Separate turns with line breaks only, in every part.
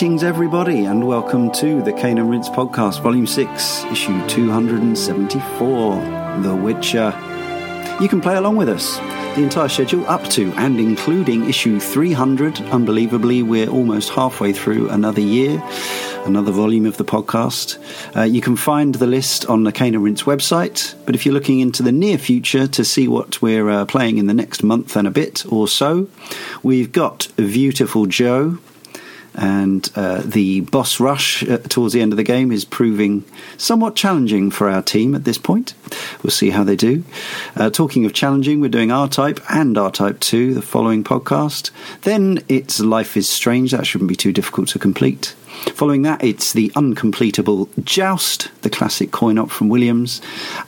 Greetings, everybody, and welcome to the Cane and Rinse podcast, volume 6, issue 274 The Witcher. You can play along with us. The entire schedule up to and including issue 300. Unbelievably, we're almost halfway through another year, another volume of the podcast. Uh, you can find the list on the Cane and Rinse website, but if you're looking into the near future to see what we're uh, playing in the next month and a bit or so, we've got Beautiful Joe, and uh, the boss rush uh, towards the end of the game is proving somewhat challenging for our team at this point. We'll see how they do. Uh, talking of challenging, we're doing R Type and R Type 2, the following podcast. Then it's Life is Strange, that shouldn't be too difficult to complete. Following that, it's the uncompletable Joust, the classic coin op from Williams.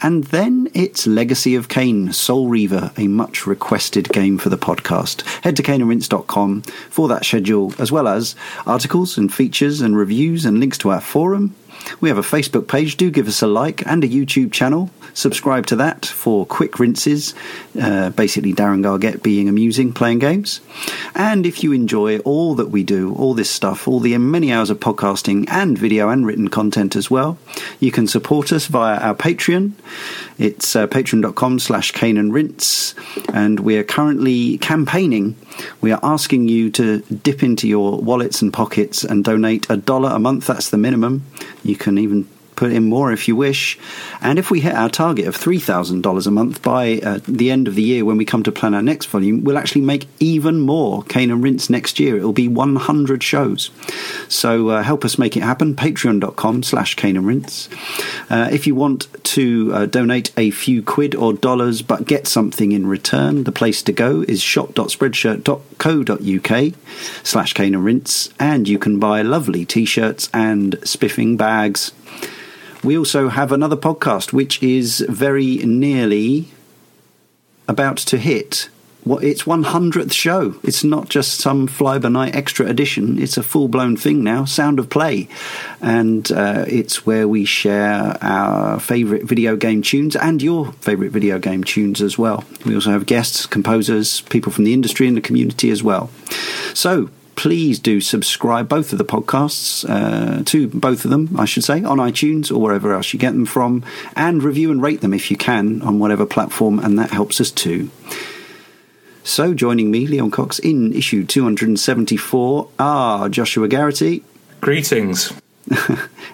And then it's Legacy of Kain, Soul Reaver, a much requested game for the podcast. Head to caneandrinse.com for that schedule, as well as articles and features and reviews and links to our forum. We have a Facebook page, do give us a like, and a YouTube channel. Subscribe to that for quick rinses, uh, basically Darren Gargett being amusing playing games. And if you enjoy all that we do, all this stuff, all the many hours of podcasting and video and written content as well, you can support us via our Patreon. It's uh, patreon.com slash cane and rinse. And we are currently campaigning. We are asking you to dip into your wallets and pockets and donate a dollar a month. That's the minimum. You can even put in more if you wish. And if we hit our target of $3,000 a month by uh, the end of the year when we come to plan our next volume, we'll actually make even more Cane and Rinse next year. It'll be 100 shows. So uh, help us make it happen. Patreon.com slash Cane and Rinse. Uh, if you want to uh, donate a few quid or dollars but get something in return, the place to go is shop.spreadshirt.co.uk slash Cane and Rinse. And you can buy lovely t-shirts and spiffing bags we also have another podcast which is very nearly about to hit what its 100th show. It's not just some fly by night extra edition, it's a full blown thing now, Sound of Play. And uh, it's where we share our favourite video game tunes and your favourite video game tunes as well. We also have guests, composers, people from the industry and the community as well. So, please do subscribe both of the podcasts uh, to both of them i should say on itunes or wherever else you get them from and review and rate them if you can on whatever platform and that helps us too. So joining me leon cox in issue 274 are joshua garrity.
Greetings.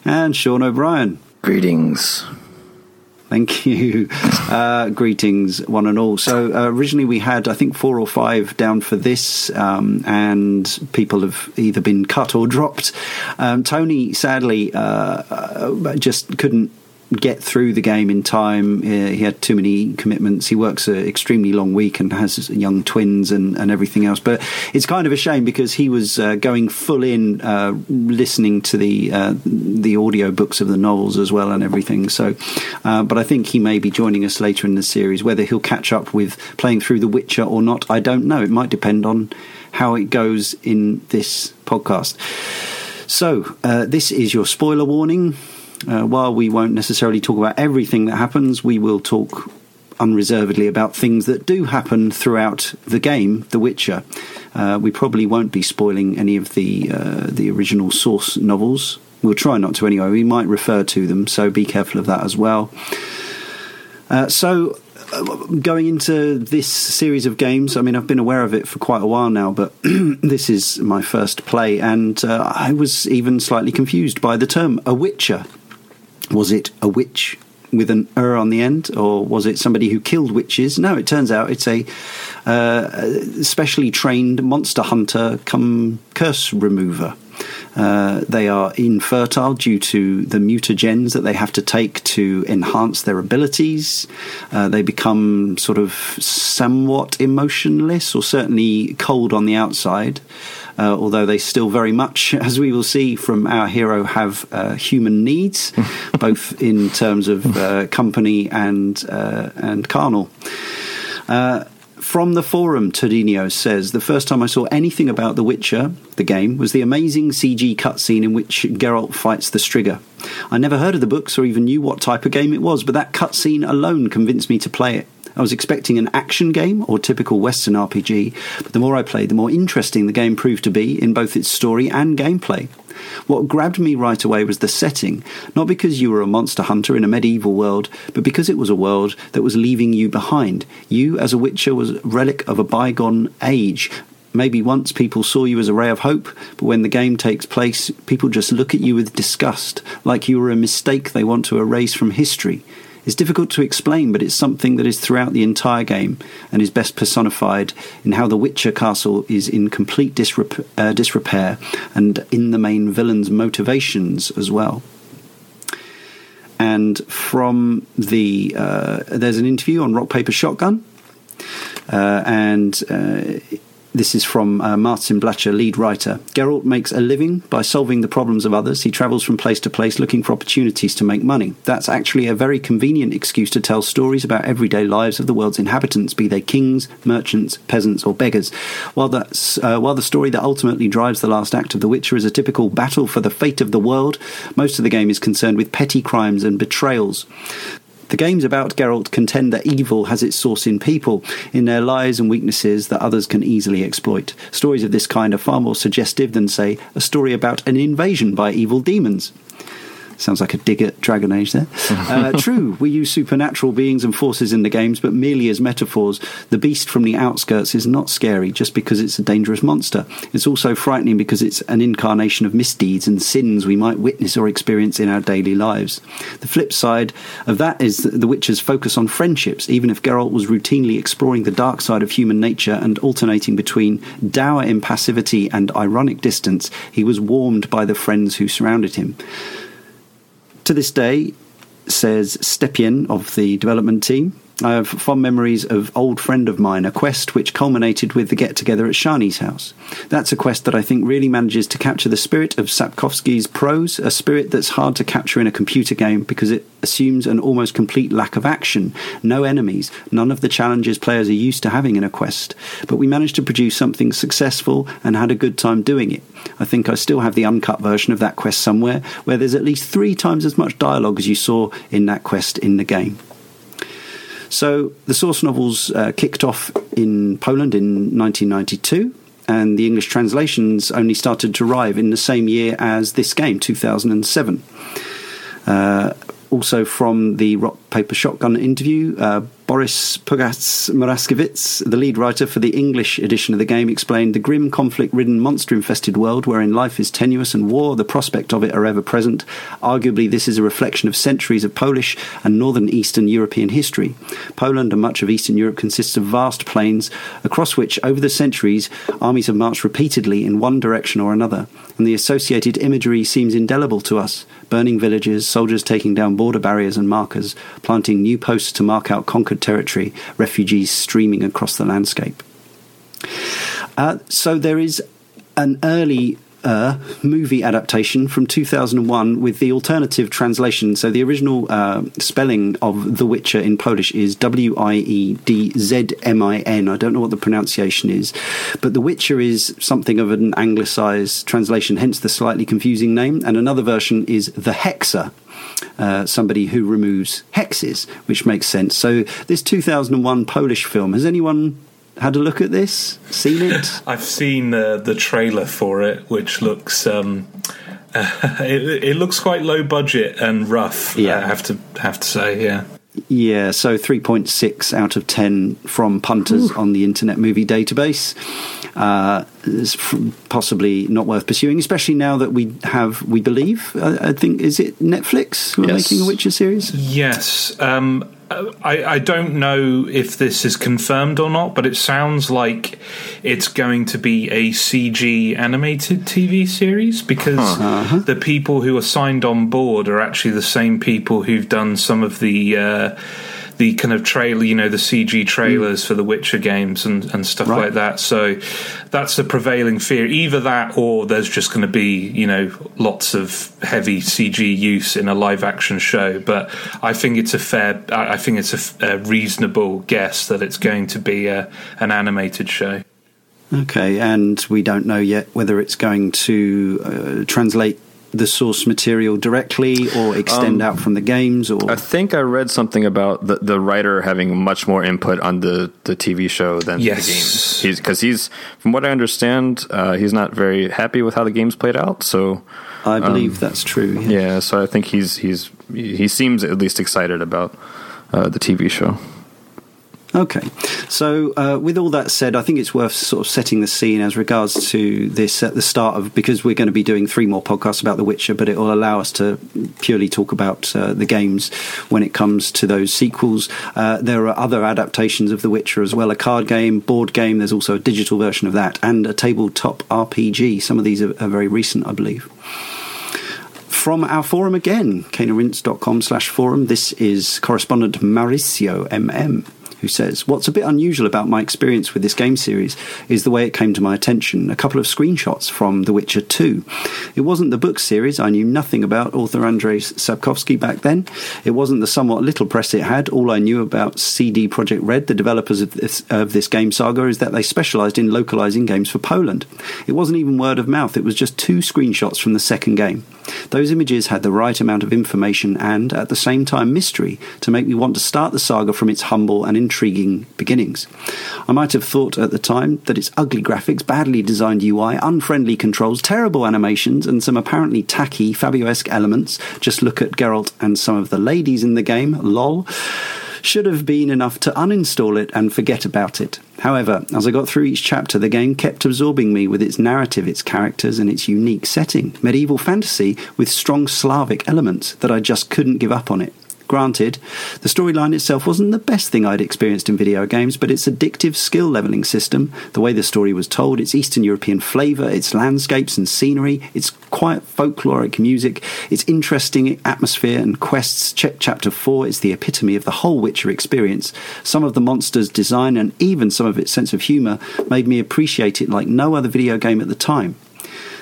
And sean o'brien.
Greetings
Thank you. Uh, greetings, one and all. So, uh, originally we had, I think, four or five down for this, um, and people have either been cut or dropped. Um, Tony, sadly, uh, uh just couldn't get through the game in time. He had too many commitments. He works an extremely long week and has young twins and, and everything else. But it's kind of a shame because he was uh, going full in, uh, listening to the uh, the audio books of the novels as well and everything. So, uh, but I think he may be joining us later in the series. Whether he'll catch up with playing through The Witcher or not, I don't know. It might depend on how it goes in this podcast. So, uh, this is your spoiler warning. Uh, while we won't necessarily talk about everything that happens, we will talk unreservedly about things that do happen throughout the game, The Witcher. Uh, we probably won't be spoiling any of the uh, the original source novels. We'll try not to anyway. We might refer to them, so be careful of that as well. Uh, so, uh, going into this series of games, I mean, I've been aware of it for quite a while now, but this is my first play, and uh, I was even slightly confused by the term "a Witcher." Was it a witch with an er on the end, or was it somebody who killed witches? No, it turns out it's a uh, specially trained monster hunter come curse remover. Uh, they are infertile due to the mutagens that they have to take to enhance their abilities. Uh, they become sort of somewhat emotionless, or certainly cold on the outside uh, although they still very much, as we will see from our hero, have uh, human needs, both in terms of uh, company and uh, and carnal. Uh, from the forum, Todinio says the first time I saw anything about The Witcher, the game, was the amazing CG cutscene in which Geralt fights the Striga. I never heard of the books or even knew what type of game it was, but that cutscene alone convinced me to play it. I was expecting an action game or typical Western RPG, but the more I played, the more interesting the game proved to be in both its story and gameplay. What grabbed me right away was the setting, not because you were a monster hunter in a medieval world, but because it was a world that was leaving you behind. You, as a Witcher, was a relic of a bygone age. Maybe once people saw you as a ray of hope, but when the game takes place, people just look at you with disgust, like you were a mistake they want to erase from history. It's difficult to explain, but it's something that is throughout the entire game and is best personified in how the Witcher castle is in complete disrep- uh, disrepair and in the main villain's motivations as well. And from the uh, there's an interview on Rock Paper Shotgun, uh, and uh, this is from uh, Marcin Blacha, lead writer. Geralt makes a living by solving the problems of others. He travels from place to place looking for opportunities to make money. That's actually a very convenient excuse to tell stories about everyday lives of the world's inhabitants, be they kings, merchants, peasants, or beggars. While, that's, uh, while the story that ultimately drives the last act of The Witcher is a typical battle for the fate of the world, most of the game is concerned with petty crimes and betrayals. The games about Geralt contend that evil has its source in people, in their lies and weaknesses that others can easily exploit. Stories of this kind are far more suggestive than, say, a story about an invasion by evil demons. Sounds like a dig at Dragon Age there. uh, true, we use supernatural beings and forces in the games, but merely as metaphors. The beast from the outskirts is not scary just because it's a dangerous monster. It's also frightening because it's an incarnation of misdeeds and sins we might witness or experience in our daily lives. The flip side of that is that The Witcher's focus on friendships, even if Geralt was routinely exploring the dark side of human nature and alternating between dour impassivity and ironic distance, he was warmed by the friends who surrounded him. To this day, says Stepien of the development team, Uh, I have fond memories of old friend of mine, a quest which culminated with the get together at Shani's house. That's a quest that I think really manages to capture the spirit of Sapkowski's prose, a spirit that's hard to capture in a computer game because it assumes an almost complete lack of action, no enemies, none of the challenges players are used to having in a quest. But we managed to produce something successful and had a good time doing it. I think I still have the uncut version of that quest somewhere, where there's at least three times as much dialogue as you saw in that quest in the game. So the source novels uh, kicked off in Poland in 1992, and the English translations only started to arrive in the same year as this game, 2007. Uh, also from the Rock Paper Shotgun interview, uh, Boris Pugas Moraskiewicz, the lead writer for the English edition of the game, explained the grim, conflict ridden, monster infested world wherein life is tenuous and war, the prospect of it, are ever present. Arguably, this is a reflection of centuries of Polish and northern Eastern European history. Poland and much of Eastern Europe consists of vast plains across which, over the centuries, armies have marched repeatedly in one direction or another, and the associated imagery seems indelible to us burning villages, soldiers taking down border barriers and markers, planting new posts to mark out conquered territory, refugees streaming across the landscape. Uh, so there is an early uh, movie adaptation from 2001 with the alternative translation. So the original uh, spelling of The Witcher in Polish is W I E D Z M I N. I don't know what the pronunciation is, but The Witcher is something of an anglicized translation, hence the slightly confusing name. And another version is The Hexer. Uh, somebody who removes hexes, which makes sense. So, this 2001 Polish film, has anyone had a look at this? Seen it?
I've seen uh, the trailer for it, which looks um, uh, it, it, looks quite low budget and rough. Yeah, I have to have to say, yeah.
Yeah, so 3.6 out of 10 from punters Ooh. on the Internet Movie Database. Uh, is possibly not worth pursuing, especially now that we have, we believe, I, I think, is it Netflix who are yes. making a Witcher series?
Yes. Um, I, I don't know if this is confirmed or not, but it sounds like it's going to be a CG animated TV series because uh-huh. the people who are signed on board are actually the same people who've done some of the. Uh, the kind of trailer, you know, the CG trailers mm. for the Witcher games and, and stuff right. like that. So that's the prevailing fear. Either that or there's just going to be, you know, lots of heavy CG use in a live action show. But I think it's a fair, I think it's a, a reasonable guess that it's going to be a, an animated show.
Okay, and we don't know yet whether it's going to uh, translate the source material directly or extend
Um,
out from the games? Or
I think I read something about the, the writer having much more input on the, the TV show than
Yes.
the games. He's because he's from what I understand, uh, he's not very happy with how the games played out. So
I believe that's true. Yeah.
yeah, so I think he's he's he seems at least excited about uh, the TV show.
Okay, so uh, with all that said, I think it's worth sort of setting the scene as regards to this at the start of because we're going to be doing three more podcasts about The Witcher, but it will allow us to purely talk about uh, the games when it comes to those sequels. Uh, there are other adaptations of The Witcher as well, a card game, board game. There's also a digital version of that, and a tabletop RPG. Some of these are, are very recent, I believe from our forum again, caneandrinse.com slash forum. This is correspondent Mauricio MM, who says, What's a bit unusual about my experience with this game series is the way it came to my attention. A couple of screenshots from The Witcher 2. It wasn't the book series, I knew nothing about author Andrzej Sapkowski back then. It wasn't the somewhat little press it had. All I knew about CD Projekt Red, the developers of this, of this game saga, is that they specialised in localising games for Poland. It wasn't even word of mouth, it was just two screenshots from the second game. Those images had the right amount of information and, at the same time, mystery to make me want to start the saga from its humble and intriguing beginnings. I might have thought at the time that its ugly graphics, badly designed UI, unfriendly controls, terrible animations, and some apparently tacky, Fabio-esque elements, just look at Geralt and some of the ladies in the game, lol, should have been enough to uninstall it and forget about it. However, as I got through each chapter, the game kept absorbing me with its narrative, its characters, and its unique setting. Medieval fantasy with strong Slavic elements that I just couldn't give up on it. Granted, the storyline itself wasn't the best thing I'd experienced in video games, but its addictive skill leveling system, the way the story was told, its Eastern European flavour, its landscapes and scenery, its quiet folkloric music, its interesting atmosphere and quests. Check chapter 4, is the epitome of the whole Witcher experience. Some of the monsters' design and even some of its sense of humour made me appreciate it like no other video game at the time.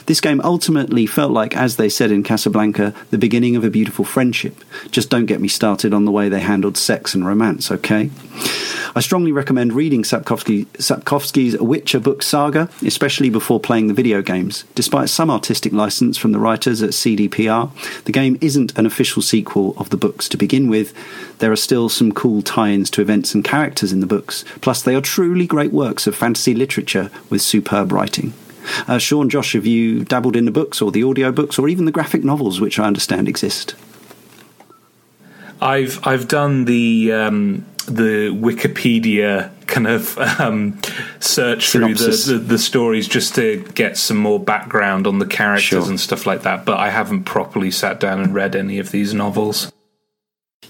This game ultimately felt like, as they said in Casablanca, the beginning of a beautiful friendship. Just don't get me started on the way they handled sex and romance, okay? I strongly recommend reading Sapkowski, Sapkowski's Witcher book saga, especially before playing the video games. Despite some artistic license from the writers at CDPR, the game isn't an official sequel of the books to begin with. There are still some cool tie ins to events and characters in the books, plus, they are truly great works of fantasy literature with superb writing. Uh, Sean, Josh, have you dabbled in the books or the audio books or even the graphic novels, which I understand exist?
I've I've done the um, the Wikipedia kind of um, search
Synopsis.
through the, the, the stories just to get some more background on the characters
Sure.
and stuff like that. But I haven't properly sat down and read any of these novels.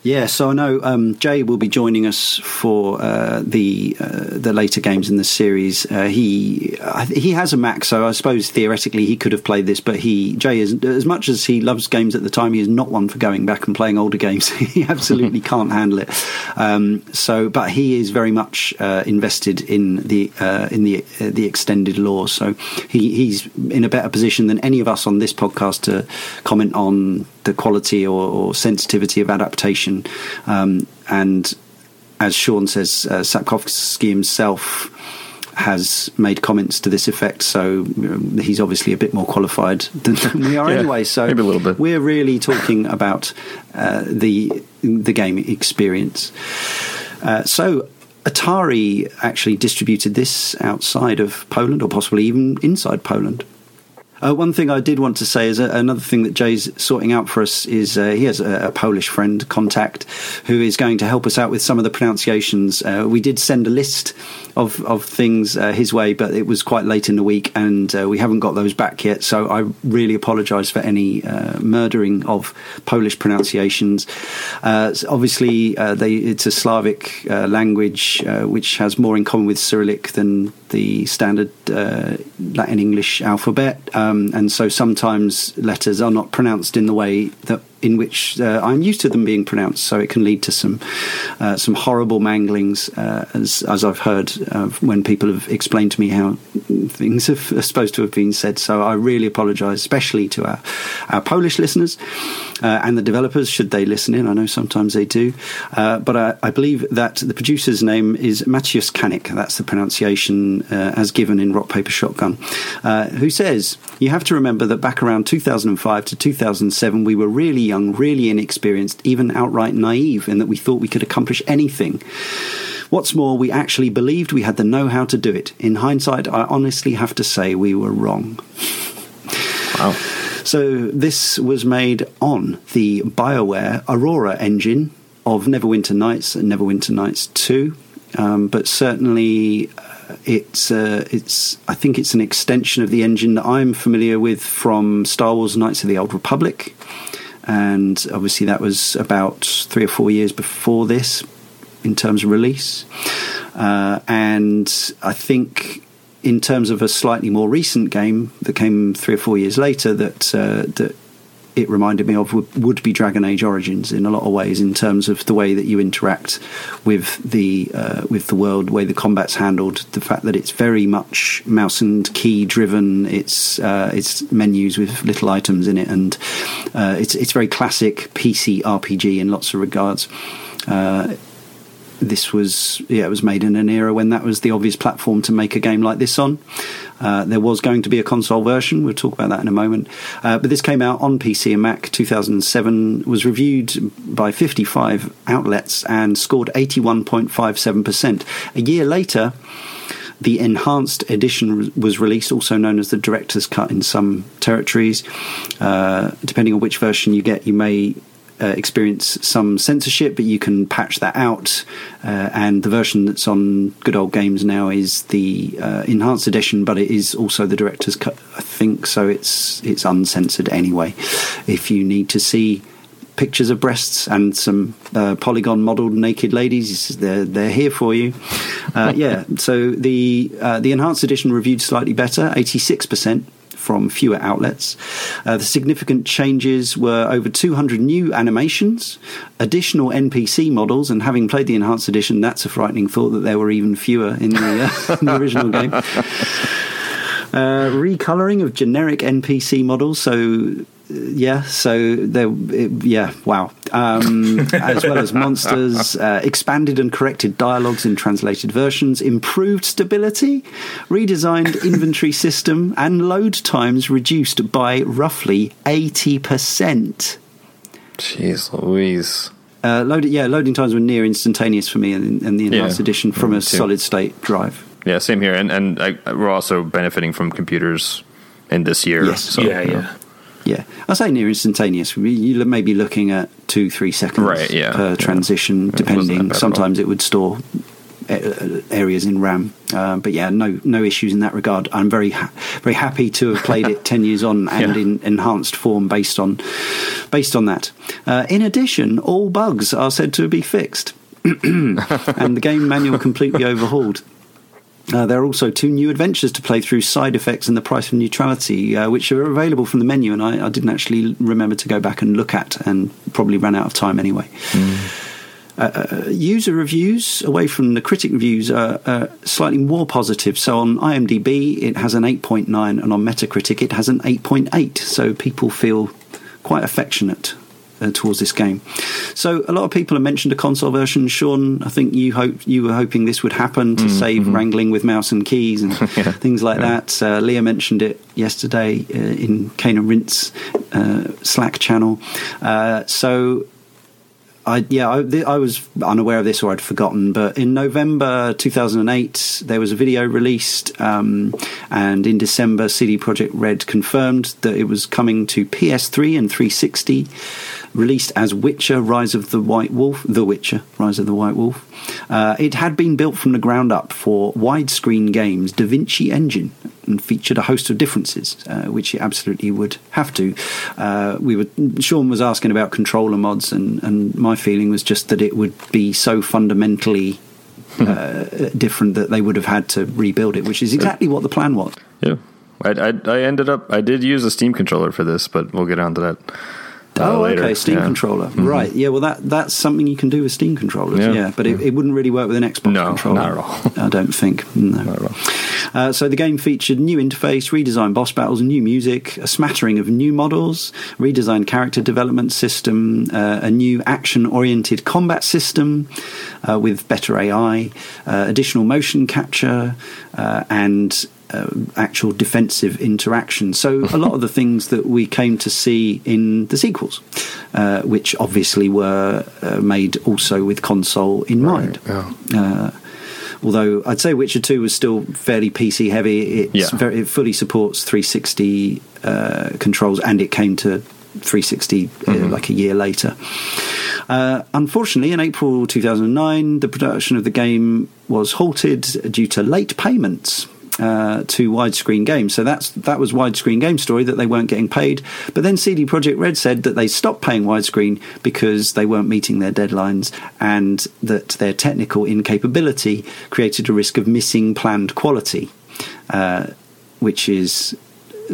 Yeah, so I know um, Jay will be joining us for uh, the uh, the later games in the series. Uh, he he has a Mac, so I suppose theoretically he could have played this. But he Jay is as much as he loves games at the time, he is not one for going back and playing older games. he absolutely can't handle it. Um, so, but he is very much uh, invested in the uh, in the uh, the extended lore. So he, he's in a better position than any of us on this podcast to comment on the quality or, or sensitivity of adaptation. Um, and as Sean says, uh, Sapkowski himself has made comments to this effect, so he's obviously a bit more qualified than, than we are
Yeah,
anyway. So
maybe a little bit.
we're really talking about uh, the the game experience. Uh, so. Atari actually distributed this outside of Poland, or possibly even inside Poland. Uh, one thing I did want to say is uh, another thing that Jay's sorting out for us is uh, he has a, a Polish friend contact who is going to help us out with some of the pronunciations. Uh, we did send a list of of things uh, his way, but it was quite late in the week, and we haven't got those back yet. So I really apologise for any murdering of Polish pronunciations. Obviously, they, it's a Slavic language which has more in common with Cyrillic than the standard Latin English alphabet, um, Um, and so sometimes letters are not pronounced in the way that in which uh, I'm used to them being pronounced, so it can lead to some uh, some horrible manglings, uh, as as I've heard uh, when people have explained to me how things have, are supposed to have been said. So I really apologise, especially to our our Polish listeners uh, and the developers, should they listen in. I know sometimes they do, uh, but I, I, believe that the producer's name is Mateusz Kanik. That's the pronunciation as given in Rock Paper Shotgun. who says you have to remember that back around 2005 to 2007, we were really young, really inexperienced, even outright naive in that we thought we could accomplish anything. What's more, we actually believed we had the know how to do it. In hindsight, I honestly have to say we were wrong.
Wow.
So, this was made on the BioWare Aurora engine of Neverwinter Nights and Neverwinter Nights 2. Um, but certainly uh, it's uh, it's I think it's an extension of the engine that I'm familiar with from Star Wars: Knights of the Old Republic, and obviously that was about three or four years before this in terms of release. Uh, and I think in terms of a slightly more recent game that came three or four years later, that uh, that it reminded me of would be Dragon Age Origins in a lot of ways in terms of the way that you interact with the uh, with the world, the way the combat's handled, the fact that it's very much mouse and key driven. It's uh, it's menus with little items in it, and uh, it's it's very classic PC RPG in lots of regards. Uh, this was yeah, it was made in an era when that was the obvious platform to make a game like this on. Uh, there was going to be a console version. We'll talk about that in a moment. Uh, but this came out on PC and Mac 2007, was reviewed by 55 outlets and scored 81.57%. A year later, the enhanced edition was released, also known as the director's cut in some territories. Uh, depending on which version you get, you may uh, experience some censorship, but you can patch that out. Uh, and the version that's on Good Old Games now is the uh, enhanced edition, but it is also the director's cut, I think. So it's it's uncensored anyway. If you need to see pictures of breasts and some uh, polygon modelled naked ladies. They're they're here for you. Uh, yeah. So the uh, the enhanced edition reviewed slightly better, eighty six percent from fewer outlets. Uh, the significant changes were over 200 new animations, additional NPC models, and having played the enhanced edition, that's a frightening thought that there were even fewer in the, uh, in the original game. Uh, recoloring of generic NPC models, so yeah, so there, yeah, wow. Um, as well as monsters, uh, expanded and corrected dialogues in translated versions, improved stability, redesigned inventory system, and load times reduced by roughly eighty percent.
Jeez Louise.
Uh, loaded, yeah, loading times were near instantaneous for me in, in the enhanced yeah, edition from a solid state drive.
Yeah, same here, and and I, we're also benefiting from computers in this year.
Yes, so, yeah, yeah.
Yeah, I say near instantaneous. You may be looking at two, three seconds
right, yeah,
per
yeah.
transition, depending. Sometimes it would store uh, areas in RAM, um, but yeah, no, no issues in that regard. I'm very, ha- very happy to have played it ten years on and yeah. in enhanced form based on, based on that. Uh, in addition, all bugs are said to be fixed, and the game manual completely overhauled. Uh, there are also two new adventures to play through Side Effects and The Price of Neutrality, uh, which are available from the menu, and I, I, didn't actually remember to go back and look at, and probably ran out of time anyway. Mm. Uh, user reviews, away from the critic reviews, are slightly more positive. So on IMDb, it has an 8.9, and on Metacritic, it has an 8.8. So people feel quite affectionate uh, towards this game. So a lot of people have mentioned a console version. Sean, I think you hope you were hoping this would happen to mm, save mm-hmm. wrangling with mouse and keys and yeah, things like yeah. that. Uh, Leah mentioned it yesterday uh, in Cane and Rinse uh, Slack channel. Uh, so I, yeah, I, I, was unaware of this or I'd forgotten, but in November 2008, there was a video released, um, and in December, CD Projekt Red confirmed that it was coming to PS3 and 360 released as Witcher: Rise of the White Wolf, The Witcher: Rise of the White Wolf. Uh, it had been built from the ground up for widescreen games, DaVinci Engine, and featured a host of differences, uh, which it absolutely would have to. Uh, we were Sean was asking about controller mods, and, and my feeling was just that it would be so fundamentally uh, different that they would have had to rebuild it, which is exactly what the plan was.
Yeah, I, I, I ended up I did use a Steam controller for this, but we'll get on to that.
Oh,
later.
okay, Steam
Yeah.
controller. Right. Yeah. Well, that that's something you can do with Steam controllers. Yeah,
Yeah.
but it, it wouldn't really work with an Xbox
No,
controller.
not at all.
I don't think. No.
Not at all.
Uh, so the game featured new interface, redesigned boss battles, new music, a smattering of new models, redesigned character development system, uh, a new action-oriented combat system uh, with better AI, uh, additional motion capture, uh, and uh, actual defensive interaction. So a lot of the things that we came to see in the sequels, uh, which obviously were uh, made also with console in mind.
yeah.
Uh, although I'd say Witcher Two was still fairly PC heavy. It's
Yeah.
very, it fully supports 360 uh, controls, and it came to 360 uh, like a year later. Uh, unfortunately, in April 2009, the production of the game was halted due to late payments. Uh, to widescreen games, so that's that was widescreen game story that they weren't getting paid. But then CD Projekt Red said that they stopped paying widescreen because they weren't meeting their deadlines, and that their technical incapability created a risk of missing planned quality, uh, which is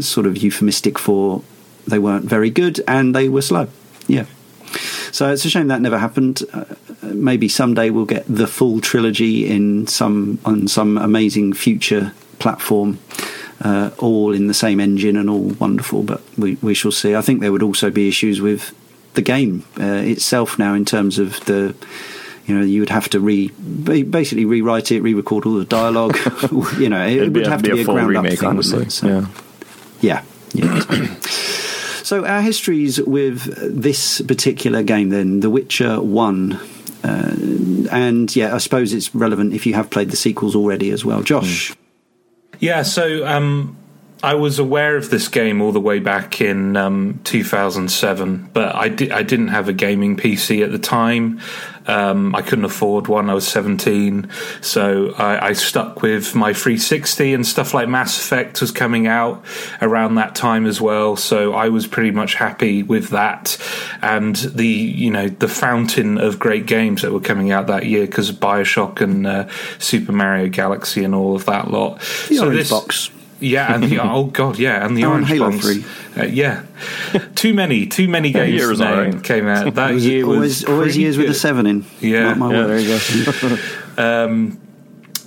sort of euphemistic for they weren't very good and they were slow. Yeah. So it's a shame that never happened. Uh, maybe someday we'll get the full trilogy in some on some amazing future platform, uh, all in the same engine and all wonderful. But we we shall see. I think there would also be issues with the game uh, itself now in terms of the. You know, you would have to re basically rewrite it, re-record all the dialogue. you know, it
It'd
would
be,
have to be a,
full
ground up thing,
honestly.
So-
yeah.
yeah. yeah. so our histories with this particular game, then, The Witcher One, uh, and yeah, I suppose it's relevant if you have played the sequels already as well, Josh.
Yeah, so um, I was aware of this game all the way back in um, 2007, but I, di- I didn't have a gaming PC at the time. Um, I couldn't afford one. I was 17, so I, I stuck with my 360 and stuff like Mass Effect was coming out around that time as well. So I was pretty much happy with that, and the you know the fountain of great games that were coming out that year because of Bioshock and uh, Super Mario Galaxy and all of that lot.
The
so
Orange
this,
Box.
Yeah, and the oh god, yeah, and the
Oh, and
orange
Halo
box.
3.
Uh, yeah, too many, too many games
year was
to name
alright.
came out that
Was
year.
always,
was
always
pretty
years with a seven in.
Yeah.
Mark my
Yeah, there you go.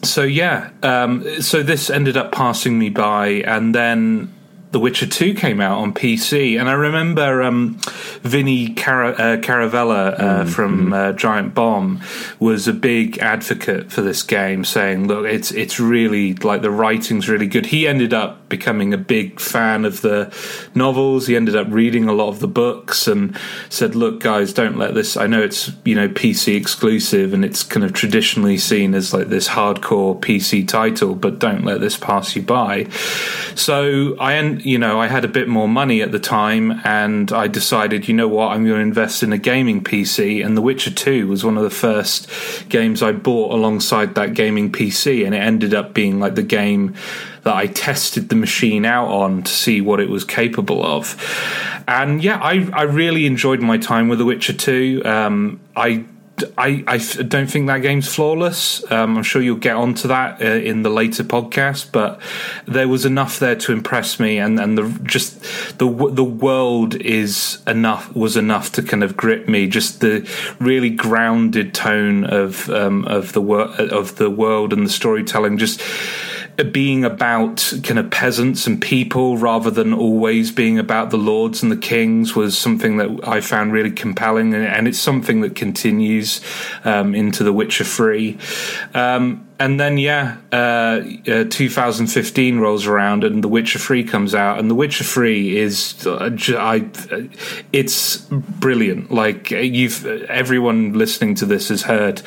So yeah, um, so this ended up passing me by, and then The Witcher Two came out on PC, and I remember um, Vinny Cara- uh, Caravella uh, from uh, Giant Bomb was a big advocate for this game, saying, "Look, it's it's really like the writing's really good." He ended up becoming a big fan of the novels. He ended up reading a lot of the books, and said, "Look, guys, don't let this. I know it's you know PC exclusive, and it's kind of traditionally seen as like this hardcore PC title, but don't let this pass you by." So I, en- you know, I had a bit more money at the time, and I decided, you know what, I'm going to invest in a gaming PC. And The Witcher Two was one of the first games I bought alongside that gaming PC, and it ended up being like the game that I tested the machine out on to see what it was capable of. And yeah, I I really enjoyed my time with The Witcher Two. Um, I I, I don't think that game's flawless. Um, I'm sure you'll get onto that uh, in the later podcast, but there was enough there to impress me, and, and the just the the world is enough was enough to kind of grip me. Just the really grounded tone of um, of the wor- of the world and the storytelling. Just being about kind of peasants and people rather than always being about the lords and the kings was something that I found really compelling, and, and it's something that continues um, into The Witcher Three. Um, and then, yeah, uh, uh, 2015 rolls around and The Witcher 3 comes out, and The Witcher 3 is, uh, I, it's brilliant. Like you've, everyone listening to this has heard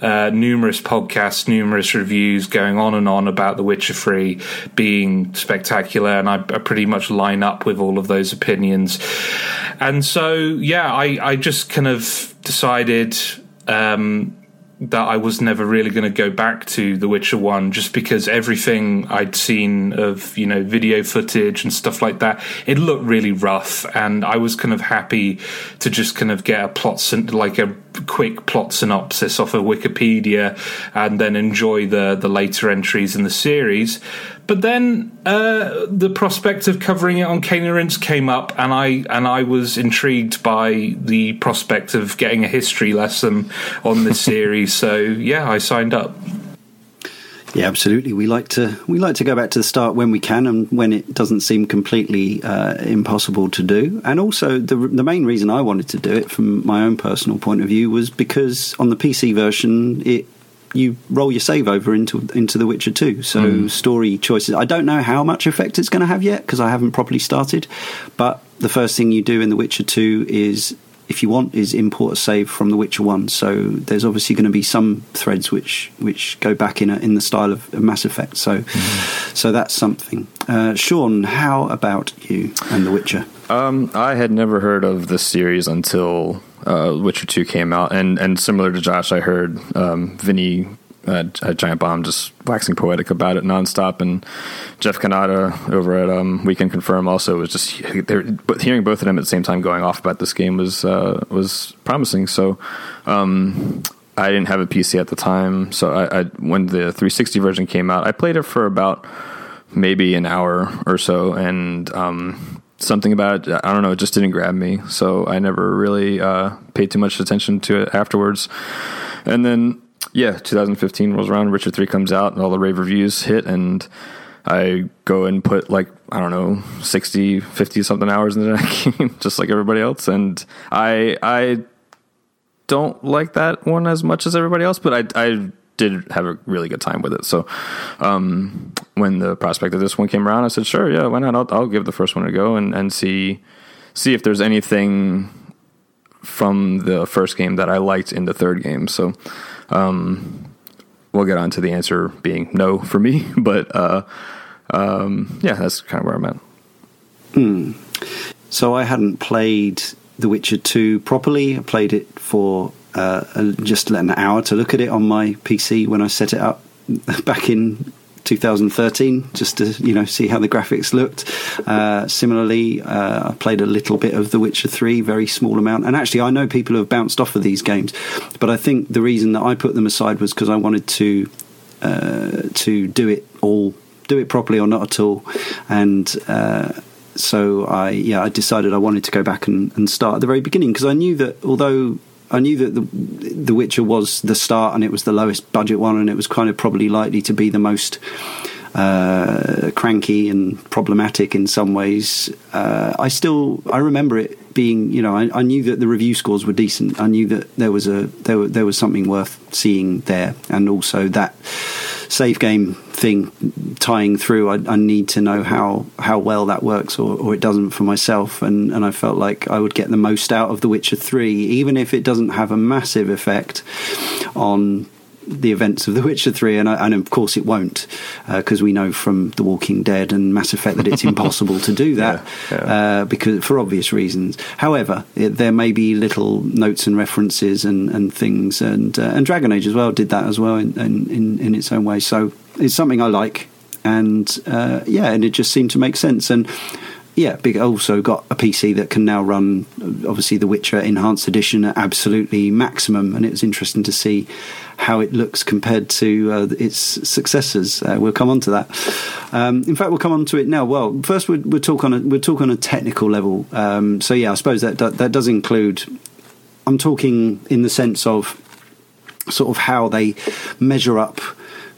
uh, numerous podcasts, numerous reviews going on and on about The Witcher 3 being spectacular, and I, I pretty much line up with all of those opinions. And so, yeah, I, I just kind of decided. Um, that I was never really going to go back to The Witcher 1 just because everything I'd seen of, you know, video footage and stuff like that, it looked really rough. And I was kind of happy to just kind of get a plot, like a quick plot synopsis off of Wikipedia and then enjoy the the later entries in the series. But then uh, the prospect of covering it on Cane and Rinse came up, and I and I was intrigued by the prospect of getting a history lesson on this series. So yeah, I signed up.
Yeah, absolutely. We like to we like to go back to the start when we can, and when it doesn't seem completely uh, impossible to do. And also, the the main reason I wanted to do it, from my own personal point of view, was because on the PC version, it you roll your save over into into The Witcher Two. So mm. story choices. I don't know how much effect it's going to have yet because I haven't properly started. But the first thing you do in The Witcher Two is if you want, is import a save from The Witcher One. So there's obviously going to be some threads which which go back in a, in the style of, Mass Effect. So mm-hmm. so that's something. Uh, Sean, how about you and The Witcher?
Um, I had never heard of this series until uh, Witcher Two came out, and and similar to Josh, I heard um, Vinny uh, Giant Bomb just waxing poetic about it nonstop, and Jeff Cannata over at um, We Can Confirm also was just hearing both of them at the same time going off about this game was uh, was promising. So um, I didn't have a PC at the time, so I, I, when the 360 version came out, I played it for about maybe an hour or so, and um, something about it, I don't know, it just didn't grab me. So I never really uh, paid too much attention to it afterwards. And then yeah, 2015 rolls around, Witcher 3 comes out, and all the rave reviews hit, and I go and put like, I don't know, 60, 50 something hours into that game, just like everybody else. And I, I don't like that one as much as everybody else, but I, I did have a really good time with it. So, um, when the prospect of this one came around, I said, sure, yeah, why not? I'll, I'll give the first one a go and, and see, see if there's anything from the first game that I liked in the third game. So, um, we'll get on to the answer being no for me, but uh, um, yeah, that's kind of where I'm at.
Mm. So I hadn't played The Witcher 2 properly. I played it for uh, just an hour to look at it on my PC when I set it up back in 2013 just to you know see how the graphics looked. Uh, similarly, uh, I played a little bit of The Witcher 3, very small amount, and actually I know people who have bounced off of these games, but I think the reason that I put them aside was because I wanted to uh, to do it all, do it properly or not at all, and uh, so I yeah I decided I wanted to go back and, and start at the very beginning because I knew that although I knew that the The Witcher was the start and it was the lowest budget one, and it was kind of probably likely to be the most uh, cranky and problematic in some ways. Uh, I still I remember it being you know I, I, knew that the review scores were decent. I knew that there was a there there was something worth seeing there, and also that save game thing tying through. I, I, need to know how, how well that works or, or it doesn't for myself. And, and I felt like I would get the most out of The Witcher 3, even if it doesn't have a massive effect on the events of The Witcher 3, and, I, and of course it won't, because uh, we know from The Walking Dead and Mass Effect that it's impossible to do that yeah, yeah. Uh, because for obvious reasons. However, it, there may be little notes and references and, and things, and uh, and Dragon Age as well did that as well in, in, in its own way. So it's something I like, and uh, yeah, and it just seemed to make sense and yeah, big. Also got a PC that can now run, obviously, The Witcher Enhanced Edition at absolutely maximum, and it was interesting to see how it looks compared to uh, its successors. Uh, we'll come on to that. Um, in fact, we'll come on to it now. Well, first we'll, we'll talk on a we'll talk on a technical level. Um, so yeah, I suppose that, that that does include. I'm talking in the sense of sort of how they measure up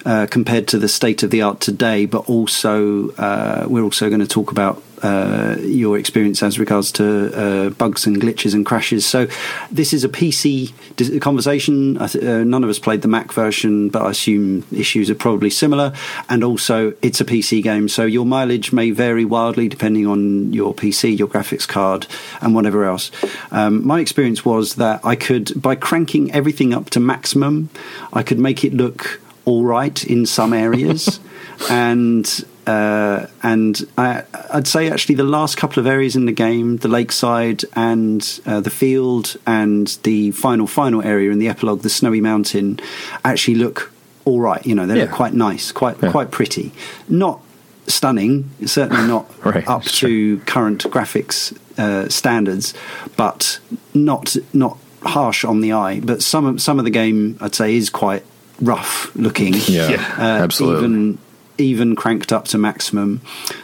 uh, compared to the state of the art today, but also uh, we're also going to talk about uh, your experience as regards to uh, bugs and glitches and crashes. So this is a PC conversation. Uh, none of us played the Mac version, but I assume issues are probably similar. And also, it's a PC game, so your mileage may vary wildly depending on your PC, your graphics card, and whatever else. Um, my experience was that I could, by cranking everything up to maximum, I could make it look all right in some areas, and uh, and I, would say actually the last couple of areas in the game, the lakeside and uh, the field, and the final final area in the epilogue, the snowy mountain, actually look all right. You know, they yeah. look quite nice, quite yeah. quite pretty. Not stunning, certainly not right, up to current graphics uh, standards, but not not harsh on the eye, but some of, some of the game I'd say is quite rough looking.
Yeah. Uh, absolutely.
Even even cranked up to maximum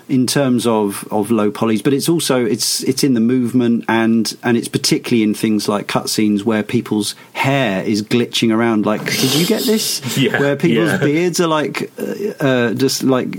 in terms of, of low polys, but it's also it's it's in the movement and and it's particularly in things like cutscenes where people's hair is glitching around. Like, did you get this?
Yeah,
where people's
yeah.
beards are like uh, uh, just like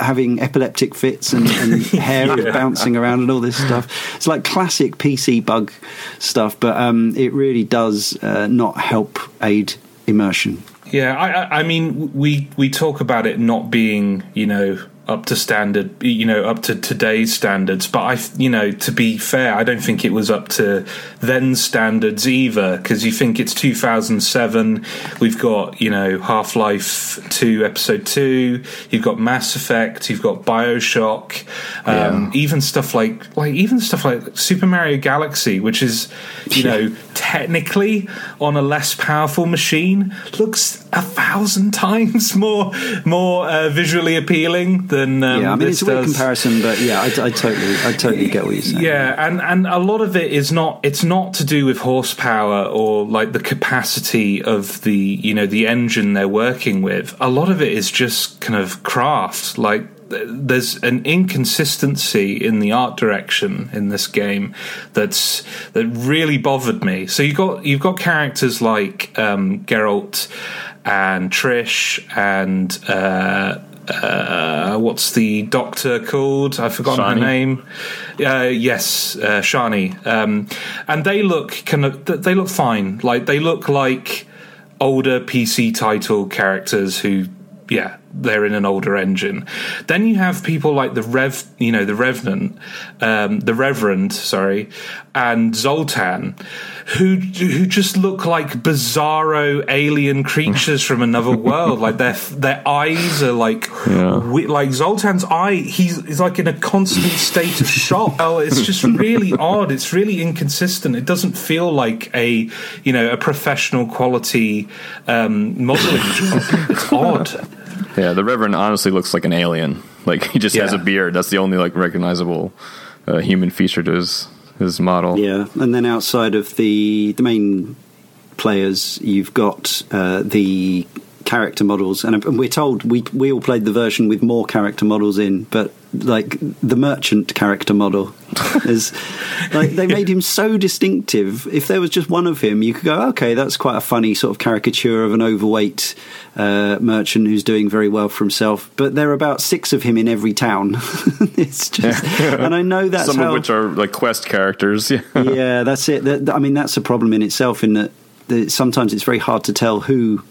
having epileptic fits and, and hair yeah. is bouncing around and all this stuff. It's like classic PC bug stuff, but um, it really does uh, not help aid immersion.
Yeah, I, I mean, we we talk about it not being, you know, up to standard, you know, up to today's standards. But I, you know, to be fair, I don't think it was up to then standards either. Because you think it's 2007, we've got you know Half Life Two Episode Two, you've got Mass Effect, you've got Bioshock, um, yeah. even stuff like like even stuff like Super Mario Galaxy, which is you know technically on a less powerful machine looks a thousand times more more uh, visually appealing than um,
yeah. I mean,
it's
a weird comparison, but yeah, I, I, totally, I totally get what you're saying.
Yeah, and and a lot of it is not. It's not to do with horsepower or like the capacity of the you know the engine they're working with. A lot of it is just kind of craft, like there's an inconsistency in the art direction in this game that's that really bothered me. So you got you've got characters like um, Geralt and Trish and uh, uh, what's the doctor called? I've forgotten Shani. her name. Uh, yes, uh, Shani. Um, and they look kind of they look fine. Like they look like older PC title characters who, yeah, they're in an older engine. Then you have people like the Rev, you know, the Revenant, um, the Reverend, sorry, and Zoltan, who who just look like bizarro alien creatures from another world. Like their their eyes are like yeah. we, like Zoltan's eye. He's, he's like in a constant state of shock. Well, it's just really odd. It's really inconsistent. It doesn't feel like a you know a professional quality um, modeling job. It's odd.
Yeah, the Reverend honestly looks like an alien. Like he just yeah. has a beard. That's the only like recognizable uh, human feature to his his model.
Yeah, and then outside of the the main players, you've got uh, the character models, and, and we're told we we all played the version with more character models in, but like the merchant character model is like they made him so distinctive. If there was just one of him, you could go, okay, that's quite a funny sort of caricature of an overweight uh, merchant who's doing very well for himself. But there are about six of him in every town. it's just, and I know that's
some
how,
of which are like quest characters. Yeah,
yeah, that's it. That, I mean, that's a problem in itself. In that, that sometimes it's very hard to tell who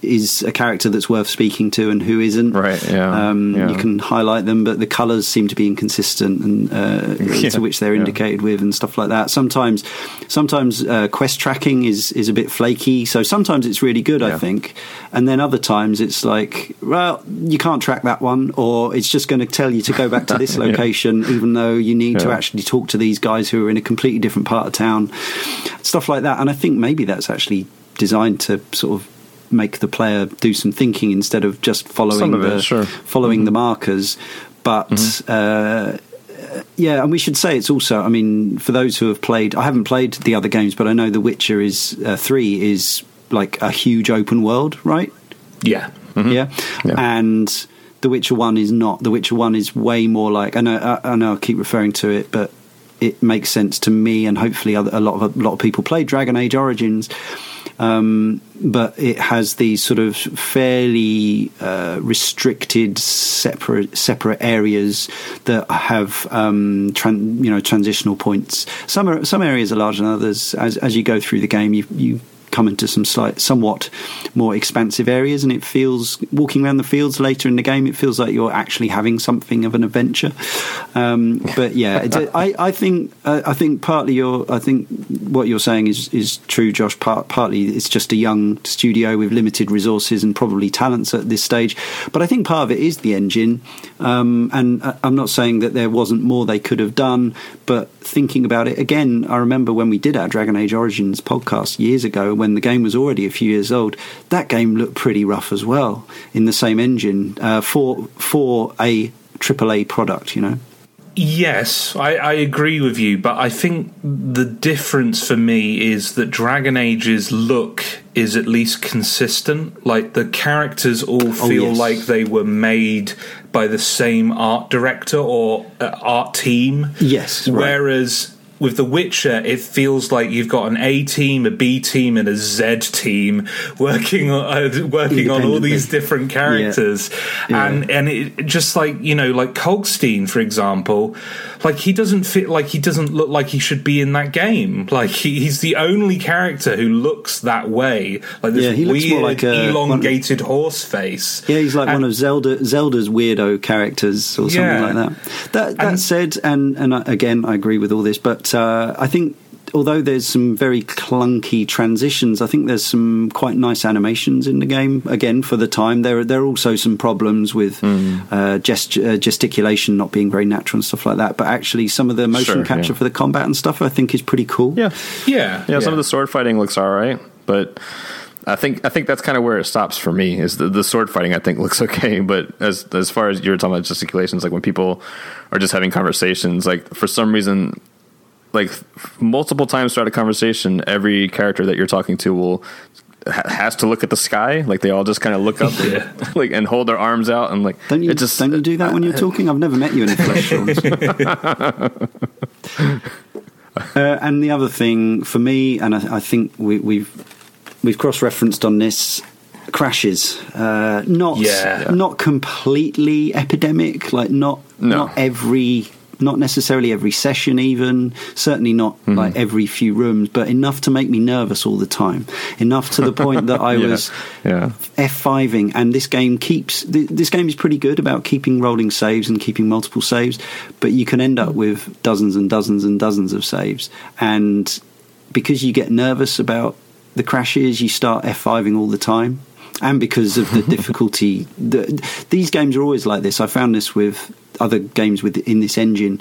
is a character that's worth speaking to and who isn't.
Right. Yeah. Um,
yeah. You can highlight them, but the colours seem to be inconsistent and uh, yeah. to which they're yeah. indicated with and stuff like that. Sometimes, sometimes uh, quest tracking is is a bit flaky. So sometimes it's really good, I think, and then other times it's like, well, you can't track that one, or it's just going to tell you to go back to this location, even though you need to actually talk to these guys who are in a completely different part of town. Stuff like that, and I think maybe that's actually designed to sort of make the player do some thinking instead of just following of the it, sure. following mm-hmm. the markers. But mm-hmm. uh, yeah, and we should say it's also. I mean, for those who have played, I haven't played the other games, but I know The Witcher is uh, three is like a huge open world, right?
Yeah,
mm-hmm. yeah, yeah, and. The Witcher One is not. The Witcher One is way more like. I know. I, I know. I keep referring to it, but it makes sense to me, and hopefully, a lot of a lot of people play Dragon Age Origins, um, but it has these sort of fairly uh, restricted separate separate areas that have um, tran- you know transitional points. Some are, some areas are larger than others. As as you go through the game, you you come into some slight, somewhat more expansive areas, and it feels walking around the fields later in the game. It feels like you're actually having something of an adventure. Um, but yeah, I, I think uh, I think partly your I think what you're saying is is true, Josh. Part, partly it's just a young studio with limited resources and probably talents at this stage. But I think part of it is the engine, um, and uh, I'm not saying that there wasn't more they could have done, but thinking about it again, I remember when we did our Dragon Age Origins podcast years ago, when the game was already a few years old, that game looked pretty rough as well in the same engine uh, for for a AAA product, you know.
Yes, I, I, agree with you, but I think the difference for me is that Dragon Age's look is at least consistent. Like the characters all oh, feel oh, yes. like they were made by the same art director or uh, art team.
Yes.
Whereas with The Witcher, it feels like you've got an A team, a B team, and a Z team working on uh, working on all these different characters, yeah. Yeah. and and it just like you know, like Kalkstein, for example, like he doesn't fit like he doesn't look like he should be in that game. Like he, he's the only character who looks that way, like this yeah, he weird, looks more like a, elongated one, horse face.
Yeah, he's like and, one of Zelda Zelda's weirdo characters or something yeah. like that. That that and, said, and and again, I agree with all this, but uh, I think although there's some very clunky transitions, I think there's some quite nice animations in the game. Again, for the time, there are, there are also some problems with mm. uh, gest- uh, gesticulation not being very natural and stuff like that. But actually, some of the motion sure, capture yeah. for the combat and stuff, I think, is pretty cool.
Yeah,
yeah,
yeah. Some of the sword fighting looks all right, but. I think I think that's kind of where it stops for me. Is the, the sword fighting I think looks okay, but as as far as you were talking about gesticulations, like when people are just having conversations, like for some reason like multiple times throughout a conversation, every character that you're talking to will has to look at the sky. Like they all just kind of look up, yeah. like and hold their arms out, and like
don't you just don't you do that when you're talking? I've never met you in the flesh. uh, and the other thing for me, and I, I think we, we've we've cross referenced on this crashes. Uh, not yeah. not completely epidemic. Like not no. not every not necessarily every session, even certainly not mm-hmm. like every few rooms, but enough to make me nervous all the time. Enough to the point that I yeah. was yeah. F5ing, and this game keeps this game is pretty good about keeping rolling saves and keeping multiple saves, but you can end up with dozens and dozens and dozens of saves, and because you get nervous about the crashes, you start F5ing all the time and because of the difficulty. The, these games are always like this. I found this with other games within this engine,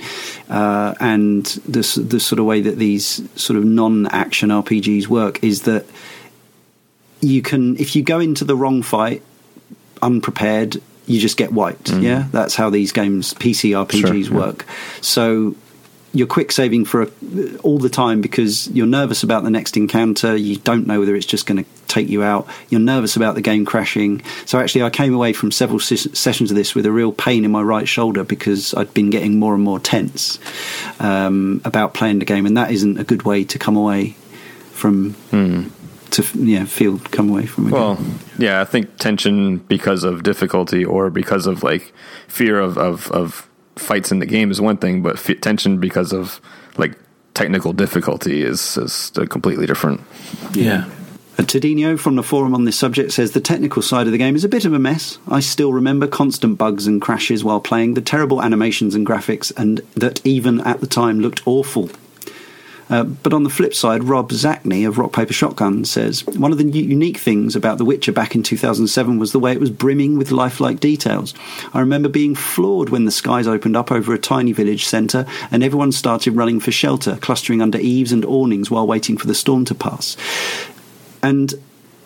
uh, and the the sort of way that these sort of non-action RPGs work is that you can, if you go into the wrong fight unprepared, you just get wiped. Mm. Yeah, that's how these games, PC RPGs, sure, work. Yeah. So you're quick saving for a, all the time because you're nervous about the next encounter. You don't know whether it's just going to take you out. You're nervous about the game crashing. So actually, I came away from several ses- sessions of this with a real pain in my right shoulder because I'd been getting more and more tense um, about playing the game, and that isn't a good way to come away from. Hmm. To yeah, feel come away from
it. Well, yeah, I think tension because of difficulty or because of like fear of, of, of fights in the game is one thing, but f- tension because of like technical difficulty is, is completely different.
Yeah.
And Tadino from the forum on this subject says the technical side of the game is a bit of a mess. I still remember constant bugs and crashes while playing, the terrible animations and graphics, and that even at the time looked awful. Uh, but on the flip side, Rob Zacny of Rock Paper Shotgun says one of the unique things about The Witcher back in 2007 was the way it was brimming with lifelike details. I remember being floored when the skies opened up over a tiny village centre and everyone started running for shelter, clustering under eaves and awnings while waiting for the storm to pass. And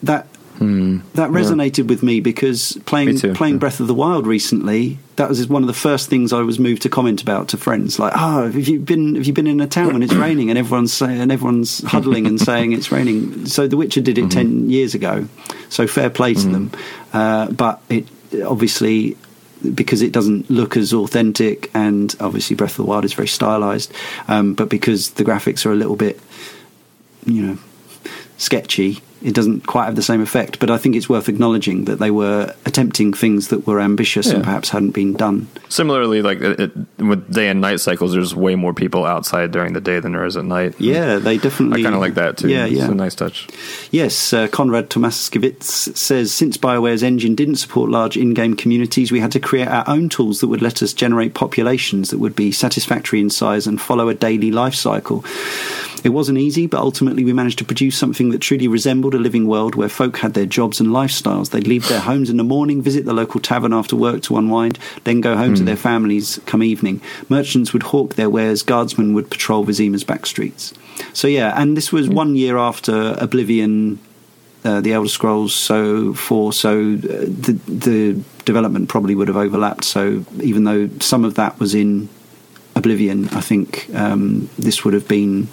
that Mm, that resonated yeah. with me because playing me playing yeah. Breath of the Wild recently, that was one of the first things I was moved to comment about to friends. Like, oh, have you been have you been in a town when it's raining and everyone's saying, and everyone's huddling and saying it's raining? So The Witcher did it mm-hmm. ten years ago. So fair play to mm-hmm. them, uh, but it obviously because it doesn't look as authentic, and obviously Breath of the Wild is very stylized, um, but because the graphics are a little bit, you know, sketchy it doesn't quite have the same effect. But I think it's worth acknowledging that they were attempting things that were ambitious yeah. and perhaps hadn't been done.
Similarly, like it, it, with day and night cycles, there's way more people outside during the day than there is at night.
Yeah, they definitely.
I kind of like that too. Yeah, yeah, it's a nice touch.
Yes, uh, Konrad Tomaszkiewicz says since Bioware's engine didn't support large in-game communities, we had to create our own tools that would let us generate populations that would be satisfactory in size and follow a daily life cycle. It wasn't easy, but ultimately we managed to produce something that truly resembled a living world where folk had their jobs and lifestyles. They'd leave their homes in the morning, visit the local tavern after work to unwind, then go home mm. to hmm. their families come evening. Merchants would hawk their wares, guardsmen would patrol Vizima's back streets. So yeah, and this was mm. one year after Oblivion uh, the Elder Scrolls so for so uh, the the development probably would have overlapped. So even though some of that was in Oblivion, I think um, this would have been.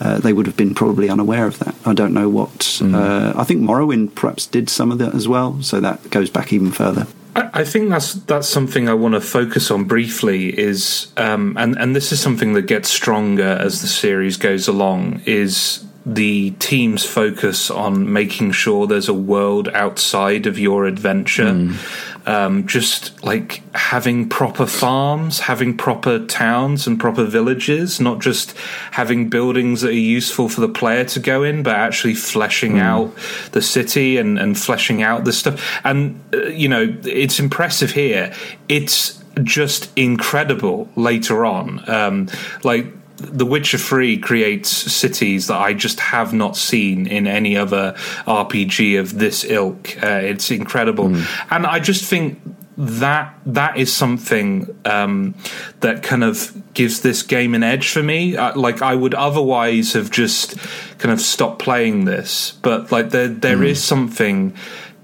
Uh, they would have been probably unaware of that. I don't know what. Mm. Uh, I think Morrowind perhaps did some of that as well, so that goes back even further.
I think that's that's something I want to focus on briefly. Is um, and and this is something that gets stronger as the series goes along. Is the team's focus on making sure there's a world outside of your adventure. Mm. Um, just like having proper farms, having proper towns and proper villages, not just having buildings that are useful for the player to go in, but actually fleshing mm. out the city and, and fleshing out the stuff. And, uh, you know, it's impressive here. It's just incredible later on. Um, like, the Witcher 3 creates cities that I just have not seen in any other RPG of this ilk. Uh, it's incredible. Mm. And I just think that that is something um, that kind of gives this game an edge for me. Uh, like I would otherwise have just kind of stopped playing this, but like there there mm. is something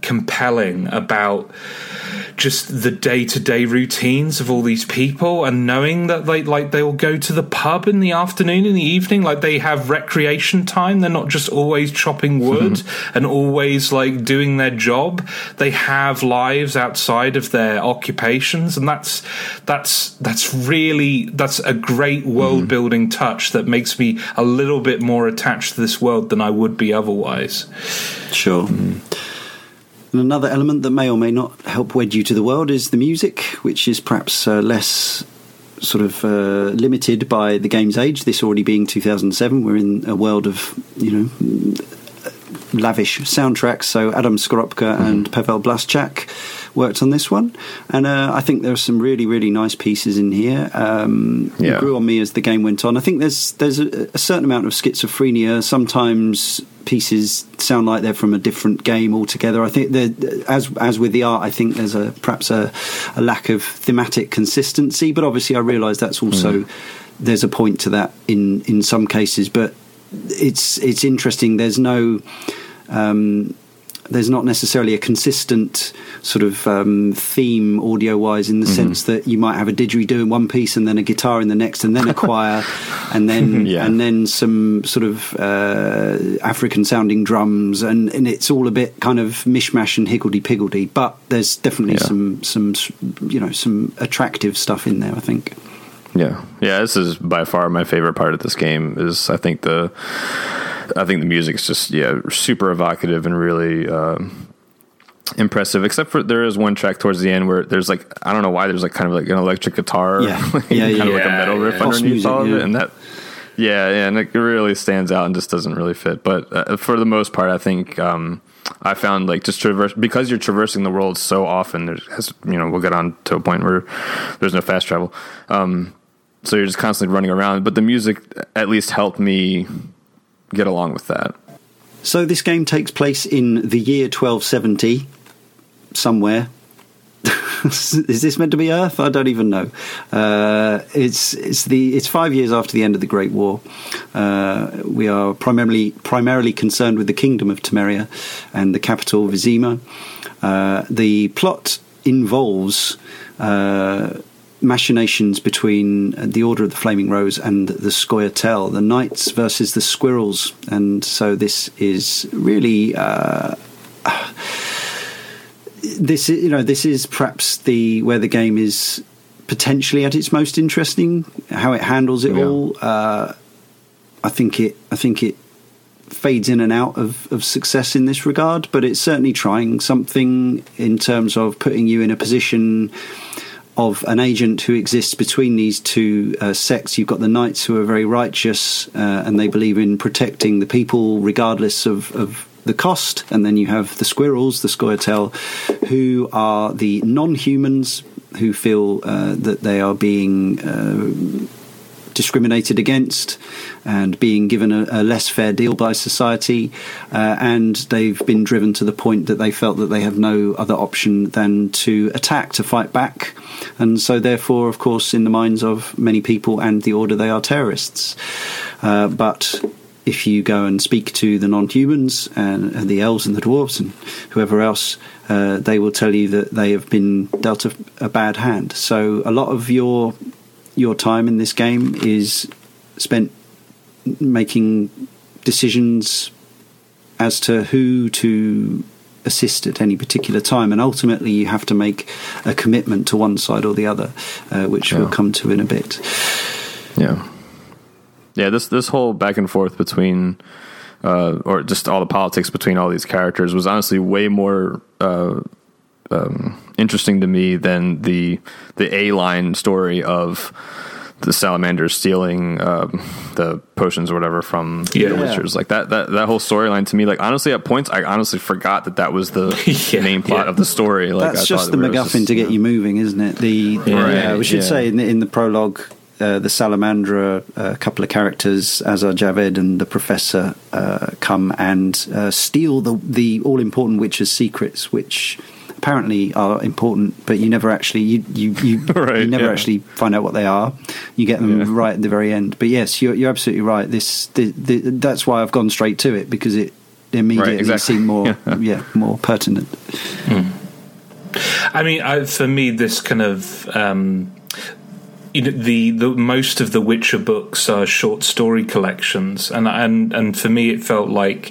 compelling about just the day to day routines of all these people and knowing that they like they'll go to the pub in the afternoon in the evening like they have recreation time they're not just always chopping wood mm-hmm. and always like doing their job they have lives outside of their occupations and that's that's that's really that's a great world mm-hmm. building touch that makes me a little bit more attached to this world than I would be otherwise
sure mm-hmm. And another element that may or may not help wed you to the world is the music, which is perhaps uh, less sort of uh, limited by the game's age. This already being 2007, we're in a world of you know lavish soundtracks. So Adam Skorupa mm-hmm. and Pawel Blaszczak worked on this one, and uh, I think there are some really really nice pieces in here. Um, yeah. It grew on me as the game went on. I think there's there's a, a certain amount of schizophrenia. Sometimes pieces sound like they're from a different game altogether. I think as as with the art, I think there's a perhaps a, a lack of thematic consistency. But obviously, I realise that's also mm. there's a point to that in in some cases. But it's it's interesting. There's no um, there's not necessarily a consistent sort of um, theme audio wise in the mm-hmm. sense that you might have a didgeridoo in one piece and then a guitar in the next and then a choir and then yeah. and then some sort of uh, African sounding drums and, and it's all a bit kind of mishmash and higgledy piggledy but there's definitely yeah. some some you know some attractive stuff in there I think
yeah yeah this is by far my favorite part of this game is I think the I think the music is just yeah super evocative and really uh, impressive. Except for there is one track towards the end where there's like I don't know why there's like kind of like an electric guitar,
yeah, yeah,
kind
yeah,
of like a metal riff underneath music, all of
it,
and that. Yeah, yeah, and it really stands out and just doesn't really fit. But uh, for the most part, I think um, I found like just traverse because you're traversing the world so often. There's, you know, we'll get on to a point where there's no fast travel, um, so you're just constantly running around. But the music at least helped me get along with that.
So this game takes place in the year 1270, somewhere. Is this meant to be Earth? I don't even know. Uh, it's it's the it's five years after the end of the Great War. Uh, we are primarily primarily concerned with the kingdom of Temeria and the capital Vizima. Uh, the plot involves uh, machinations between the Order of the Flaming Rose and the Scoia'tael, the knights versus the squirrels, and so this is really. Uh, this you know this is perhaps the where the game is potentially at its most interesting how it handles it yeah. all uh, I think it I think it fades in and out of, of success in this regard but it's certainly trying something in terms of putting you in a position of an agent who exists between these two uh, sects. You've got the knights who are very righteous uh, and they believe in protecting the people regardless of, of the cost, and then you have the squirrels, the Scoia'tael, who are the non-humans who feel uh, that they are being uh, discriminated against and being given a, a less fair deal by society. Uh, and they've been driven to the point that they felt that they have no other option than to attack, to fight back. And so, therefore, of course, in the minds of many people and the order, they are terrorists. Uh, but if you go and speak to the non-humans and, and, the elves and the dwarves and whoever else, uh, they will tell you that they have been dealt a, a, bad hand. So a lot of your your time in this game is spent making decisions as to who to assist at any particular time, and ultimately you have to make a commitment to one side or the other, uh, which yeah. we'll come to in a bit.
Yeah, yeah. This this whole back and forth between. Uh, or just all the politics between all these characters was honestly way more uh, um, interesting to me than the the A line story of the salamanders stealing um, the potions or whatever from yeah. the Witchers. Like that that that whole storyline to me, like honestly, at points I honestly forgot that that was the yeah, main plot yeah. of the story. Like
that's just the MacGuffin just, to get you moving, isn't it? The, the right, we should say in the, in the prologue. Uh, the Salamandra, a uh, couple of characters, Azar Javed and the Professor, uh, come and uh, steal the the all important Witcher's secrets, which apparently are important, but you never actually you you you, right, you never yeah. actually find out what they are. You get them yeah. right at the very end. But yes, you're you're absolutely right. This the, the, that's why I've gone straight to it because it immediately right, exactly. seemed more yeah more pertinent. Hmm.
I mean, I, for me, this kind of. Um, you know, the, the most of the Witcher books are short story collections, and and and for me, it felt like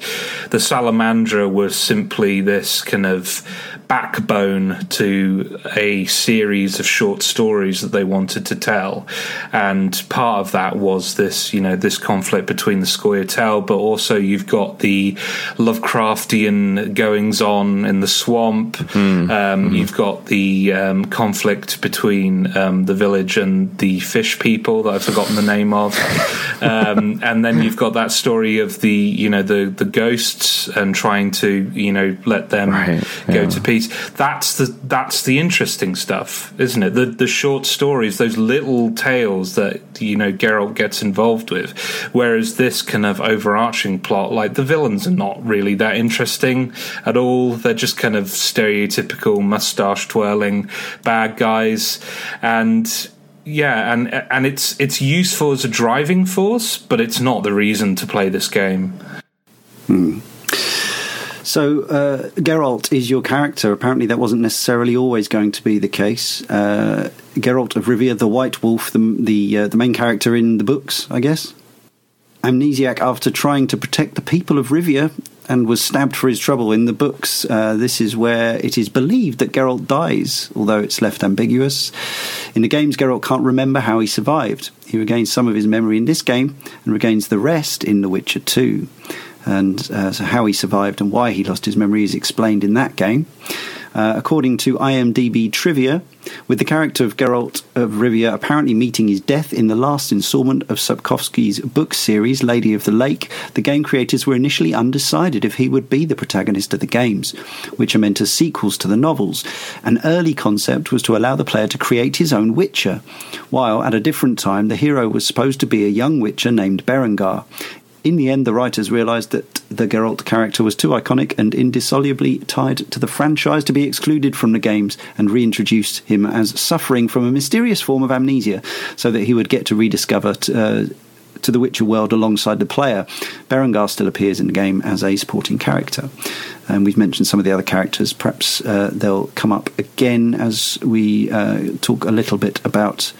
the Salamandra was simply this kind of backbone to a series of short stories that they wanted to tell. And part of that was this, you know, this conflict between the Scoia'tael, but also you've got the Lovecraftian goings on in the swamp. Mm. Um, mm. You've got the um, conflict between um, the village and the fish people that I've forgotten the name of. Um, and then you've got that story of the, you know, the, the ghosts and trying to, you know, let them right. go yeah. to pieces piece. That's the that's the interesting stuff, isn't it? The the short stories, those little tales that you know Geralt gets involved with. Whereas this kind of overarching plot, like the villains are not really that interesting at all. They're just kind of stereotypical mustache twirling bad guys, and yeah, and and it's it's useful as a driving force, but it's not the reason to play this game.
Hmm. So, uh, Geralt is your character. Apparently, that wasn't necessarily always going to be the case. Uh, Geralt of Rivia, the White Wolf, the the, uh, the main character in the books, I guess. Amnesiac, after trying to protect the people of Rivia and was stabbed for his trouble in the books. Uh, this is where it is believed that Geralt dies, although it's left ambiguous. In the games, Geralt can't remember how he survived. He regains some of his memory in this game and regains the rest in The Witcher 2 and uh, so how he survived and why he lost his memory is explained in that game. Uh, according to IMDb trivia, with the character of Geralt of Rivia apparently meeting his death in the last installment of Sapkowski's book series, Lady of the Lake, the game creators were initially undecided if he would be the protagonist of the games, which are meant as sequels to the novels. An early concept was to allow the player to create his own Witcher, while at a different time the hero was supposed to be a young Witcher named Berengar in the end, the writers realised that the Geralt character was too iconic and indissolubly tied to the franchise to be excluded from the games and reintroduced him as suffering from a mysterious form of amnesia so that he would get to rediscover. T- uh, to the Witcher world alongside the player. Berengar still appears in the game as a supporting character. And we've mentioned some of the other characters. Perhaps uh, they'll come up again as we uh, talk a little bit about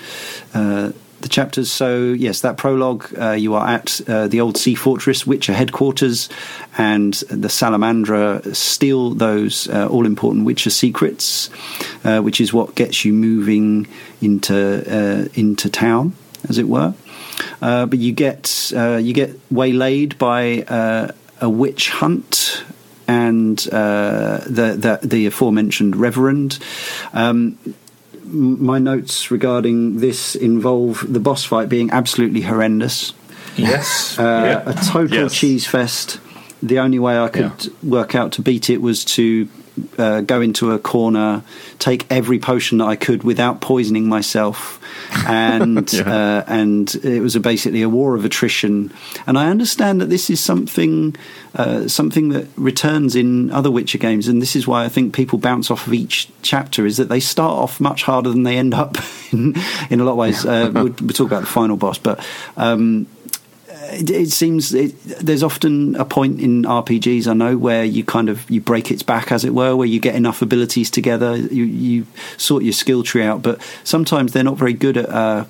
uh, the chapters. So, yes, that prologue, uh, you are at uh, the old sea fortress, Witcher headquarters, and the Salamandra steal those uh, all important Witcher secrets, uh, which is what gets you moving into uh, into town, as it were. Uh, but you get you get waylaid by a witch hunt and the, the, the aforementioned Reverend. Um, my notes regarding this involve the boss fight being absolutely horrendous.
Yes,
uh, yeah. a total yes. cheese fest. The only way I could yeah. work out to beat it was to uh, go into a corner, take every potion that I could without poisoning myself, and yeah. uh, and it was a, basically a war of attrition. And I understand that this is something uh, something that returns in other Witcher games, and this is why I think people bounce off of each chapter is that they start off much harder than they end up in, in a lot of ways. Uh, we'll, we'll, talk about the final boss, but. Um, it, it seems it, there's often a point in RPGs I know where you kind of you break its back, as it were, where you get enough abilities together, you you sort your skill tree out, but sometimes they're not very good at. Uh,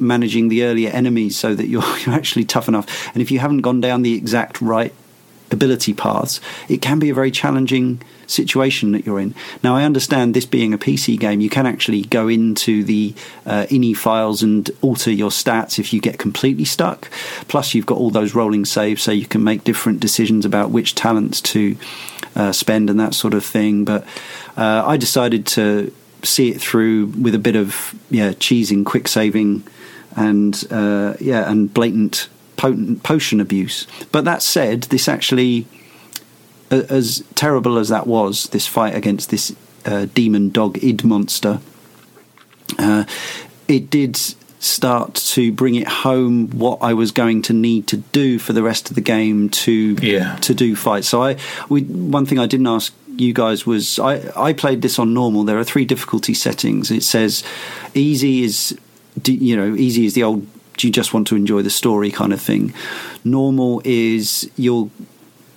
managing the earlier enemies so that you're, you're actually tough enough. And if you haven't gone down the exact right ability paths, it can be a very challenging situation that you're in. Now, I understand this being a PC game, you can actually go into the uh, INI files and alter your stats if you get completely stuck. Plus, you've got all those rolling saves, so you can make different decisions about which talents to uh, spend and that sort of thing. But uh, I decided to see it through with a bit of yeah cheesing, quick saving, and uh, yeah, and blatant potent potion abuse. But that said, this actually, as terrible as that was, this fight against this uh, demon dog id monster, uh, it did start to bring it home what I was going to need to do for the rest of the game to
yeah.
to do fights. So I we one thing I didn't ask you guys was I I played this on normal. There are three difficulty settings. It says easy is you know easy is the old do you just want to enjoy the story kind of thing. Normal is you'll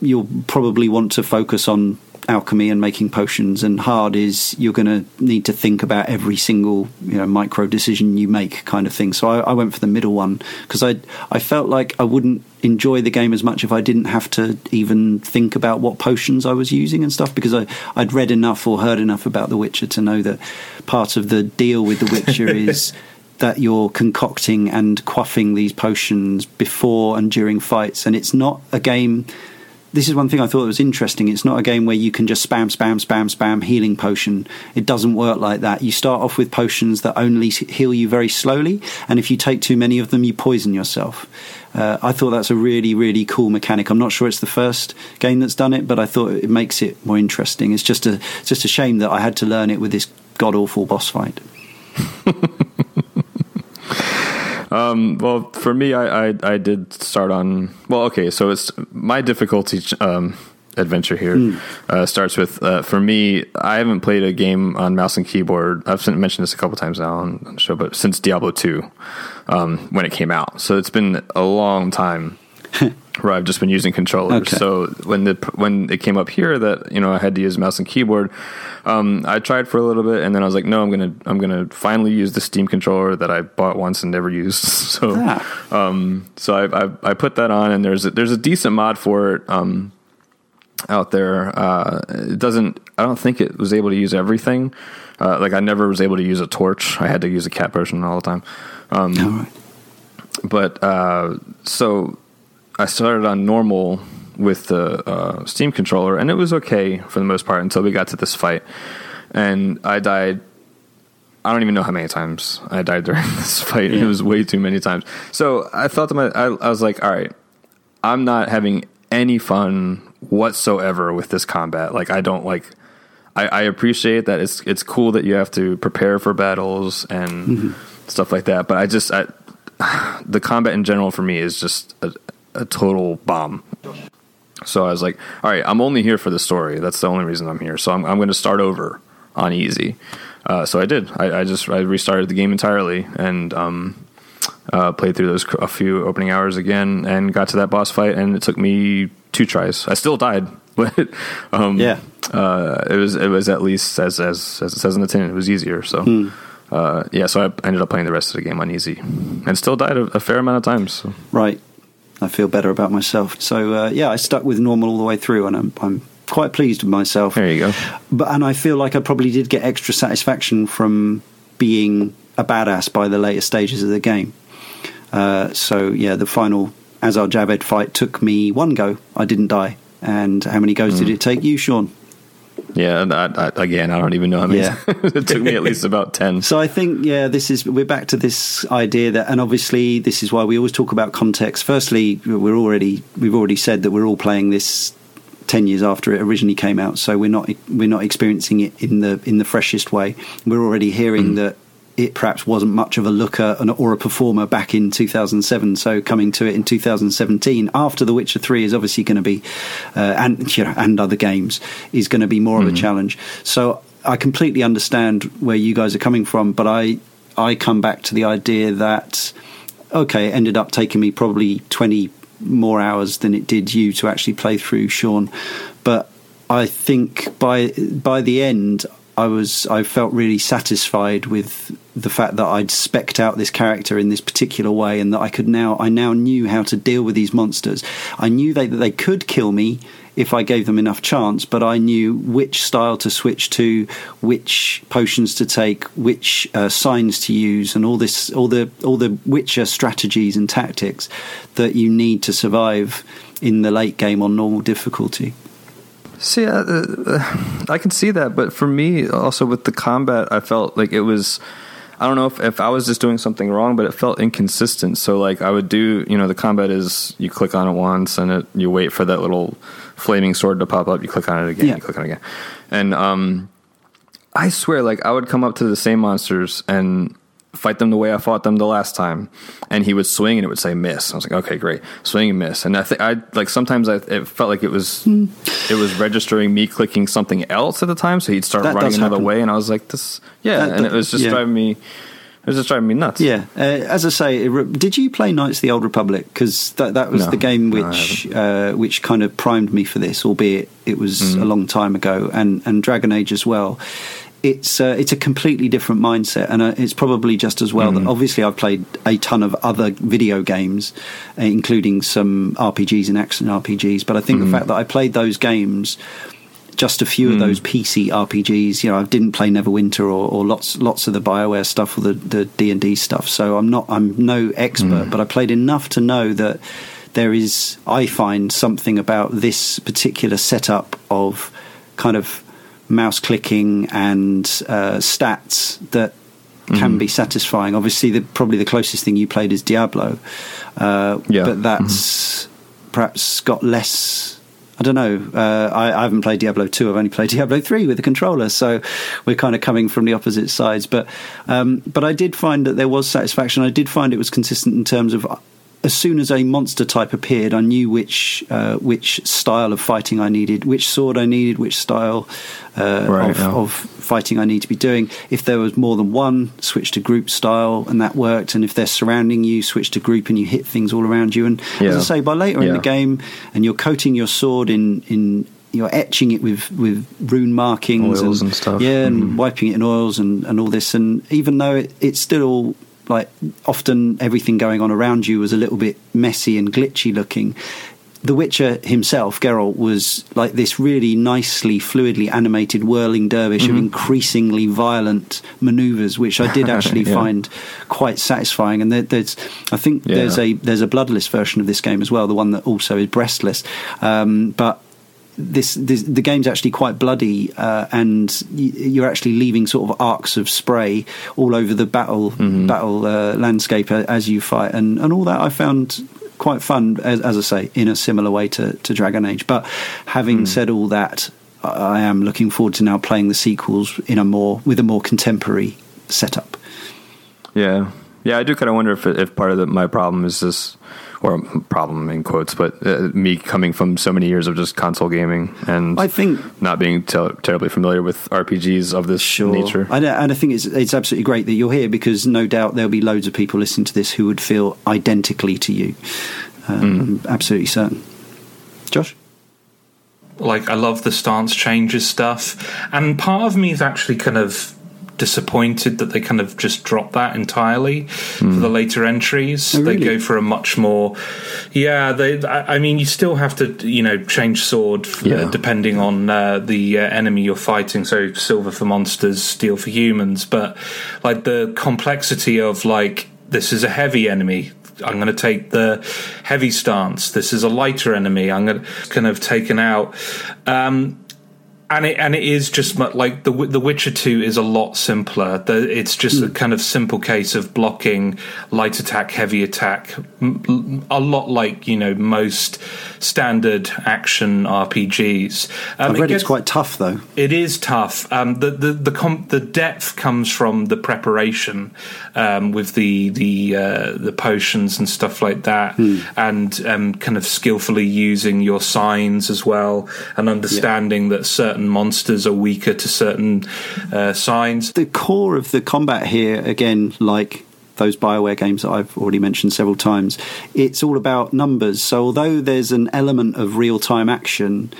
you'll probably want to focus on alchemy and making potions and hard is you're going to need to think about every single you know micro decision you make kind of thing so I, I went for the middle one because I I felt like I wouldn't enjoy the game as much if I didn't have to even think about what potions I was using and stuff because I I'd read enough or heard enough about The Witcher to know that part of the deal with The Witcher is that you're concocting and quaffing these potions before and during fights, and it's not a game. This is one thing I thought was interesting. It's not a game where you can just spam, spam, spam, spam healing potion. It doesn't work like that. You start off with potions that only heal you very slowly, and if you take too many of them, you poison yourself. Uh, I thought that's a really, really cool mechanic. I'm not sure it's the first game that's done it, but I thought it makes it more interesting. It's just a, it's just a shame that I had to learn it with this god awful boss fight.
Um, well, for me, I, I, I did start on. Well, okay, so it's my difficulty um, adventure here mm. uh, starts with uh, for me. I haven't played a game on mouse and keyboard. I've mentioned this a couple times now on the show, but since Diablo two, um, when it came out, so it's been a long time. where I've just been using controllers. Okay. So when the when it came up here that you know I had to use mouse and keyboard, um, I tried for a little bit, and then I was like, no, I'm gonna I'm gonna finally use the Steam controller that I bought once and never used. So ah. um, so I, I, I put that on, and there's a, there's a decent mod for it. Um, out there, uh, it doesn't. I don't think it was able to use everything. Uh, like I never was able to use a torch. I had to use a cat potion all the time. Um, But uh, so I started on normal with the uh, Steam controller, and it was okay for the most part until we got to this fight, and I died. I don't even know how many times I died during this fight. Yeah. It was way too many times. So I thought to my, I, I was like, all right, I'm not having any fun whatsoever with this combat. Like I don't like. I, I appreciate that it's it's cool that you have to prepare for battles and mm-hmm. stuff like that, but I just I, the combat in general for me is just a, a total bomb. So I was like, all right, I'm only here for the story. That's the only reason I'm here. So I'm, I'm going to start over on easy. Uh, so I did. I, I, just I restarted the game entirely and um, uh, played through those a few opening hours again and got to that boss fight. And it took me two tries. I still died, but um,
yeah,
uh, it was it was at least as as as it says in the tin, it was easier. So. Hmm. Uh, yeah, so I ended up playing the rest of the game on easy, and still died a, a fair amount of times. So.
Right. I feel better about myself. So uh, yeah, I stuck with normal all the way through, and I'm, I'm quite pleased with myself.
There you go.
But and I feel like I probably did get extra satisfaction from being a badass by the later stages of the game. Uh, so yeah, the final Azar Javed fight took me one go. I didn't die. And how many goes mm. did it take you, Sean?
Yeah, I, I, again, I don't even know how many. Yeah. it took me at least about ten.
So I think, yeah, this is we're back to this idea that, and obviously, this is why we always talk about context. Firstly, we're already we've already said that we're all playing this 10 years after it originally came out so we're not we're not experiencing it in the in the freshest way we're already hearing mm. that it perhaps wasn't much of a looker or a performer back in 2007. So coming to it in 2017 after The Witcher 3 is obviously going to be, uh, and you know, and other games is going to be more mm. of a hmm. challenge. So I completely understand where you guys are coming from, but I I come back to the idea that okay, it ended up taking me probably 20 more hours than it did you to actually play through, Sean. But I think by by the end, I was I felt really satisfied with the fact that I'd specked out this character in this particular way, and that I could now I now knew how to deal with these monsters. I knew they, that they could kill me if I gave them enough chance, but I knew which style to switch to, which potions to take, which uh, signs to use, and all this, all the all the Witcher strategies and tactics that you need to survive in the late game on normal difficulty.
See, uh, uh, I can see that, but for me, also with the combat, I felt like it was. I don't know if, if I was just doing something wrong, but it felt inconsistent. So like I would do, you know, the combat is you click on it once and it, you wait for that little flaming sword to pop up. You click on it again. Yeah. You click on it again, and um, I swear, like I would come up to the same monsters and fight them the way I fought them the last time. And he would swing and it would say miss. I was like, okay, great, swing and miss. And I think I like sometimes I it felt like it was mm. it was registering me clicking something else at the time. So he'd start that running another happen. way, and I was like, this, yeah, that, and it was just yeah. driving me. It was just driving me nuts.
Yeah, uh, as I say, did you play Knights of the Old Republic? Because that that was no, the game which no, uh, which kind of primed me for this, albeit it was mm. a long time ago, and and Dragon Age as well it's uh, it's a completely different mindset, and uh, it's probably just as well mm. that obviously I've played a ton of other video games, uh, including some RPGs and action RPGs. But I think mm. the fact that I played those games, just a few mm. of those PC RPGs, you know, I didn't play Neverwinter or, or lots lots of the Bioware stuff or the D and D stuff. So I'm not I'm no expert, but I played enough to know that there is I find something about this particular setup of kind of mouse clicking and uh, stats that can mm. be satisfying. Obviously, the, probably the closest thing you played is Diablo, uh, yeah. but that's mm. perhaps got less. I don't know. Uh, I, I, haven't played Diablo two. I've only played Diablo three with the controller, so we're kind of coming from the opposite sides. But um, but I did find that there was satisfaction. I did find it was consistent in terms of as soon as a monster type appeared, I knew which uh, which style of fighting I needed, which sword I needed, which style uh, right, of, yeah. of, fighting I need to be doing. If there was more than one, switch to group style, and that worked. And if they're surrounding you, switch to group, and you hit things all around you. And yeah. as I say, by later yeah. in the game, and you're coating your sword in in you're etching it with, with rune markings
oils and, and stuff.
Yeah, and mm. wiping it in oils and, and all this. And even though it, it's still all like often everything going on around you was a little bit messy and glitchy looking. The Witcher himself, Geralt, was like this really nicely, fluidly animated whirling dervish mm-hmm. of increasingly violent maneuvers, which I did actually yeah. find quite satisfying. And there, there's, I think yeah. there's a there's a bloodless version of this game as well, the one that also is breastless. Um, but this, this, the game's actually quite bloody, uh, and you're actually leaving sort of arcs of spray all over the battle mm-hmm. battle uh, landscape as you fight, and and all that I found quite fun, as, as I say, in a similar way to, to Dragon Age. But having mm. said all that, I am looking forward to now playing the sequels in a more with a more contemporary setup.
Yeah, yeah, I do kind of wonder if if part of the, my problem is this or problem in quotes, but uh, me coming from so many years of just console gaming and
I think
not being terribly familiar with RPGs of this sure. nature.
And, and I think it's it's absolutely great that you're here because no doubt there'll be loads of people listening to this who would feel identically to you. Um, mm. Absolutely certain. Josh
like I love the stance changes stuff, and part of me is actually kind of disappointed that they kind of just drop that entirely mm. for the hmm. later entries. Oh, really? They go for a much more, yeah. They, I mean, you still have to, you know, change sword uh, yeah. uh, depending on uh, the uh, enemy you're fighting. So silver for monsters, steel for humans. But like the complexity of like this is a heavy enemy. I'm going to take the heavy stance. This is a lighter enemy. I'm going to kind of taken out. Um, and it and it is just like the the Witcher Two is a lot simpler. The, it's just mm. a hmm. kind of simple case of blocking light attack, heavy attack, a lot like you know most standard action RPGs.
Um, I've read it gets, it's quite tough though.
It is tough. Um, the the the, com- the depth comes from the preparation um, with the the uh, the potions and stuff like that, mm. and um, kind of skillfully using your signs as well, and understanding yeah. that certain monsters are weaker to certain uh, signs.
The core of the combat here, again, like those Bioware games that I've already mentioned several times, it's all about numbers. So although there's an element of real time action.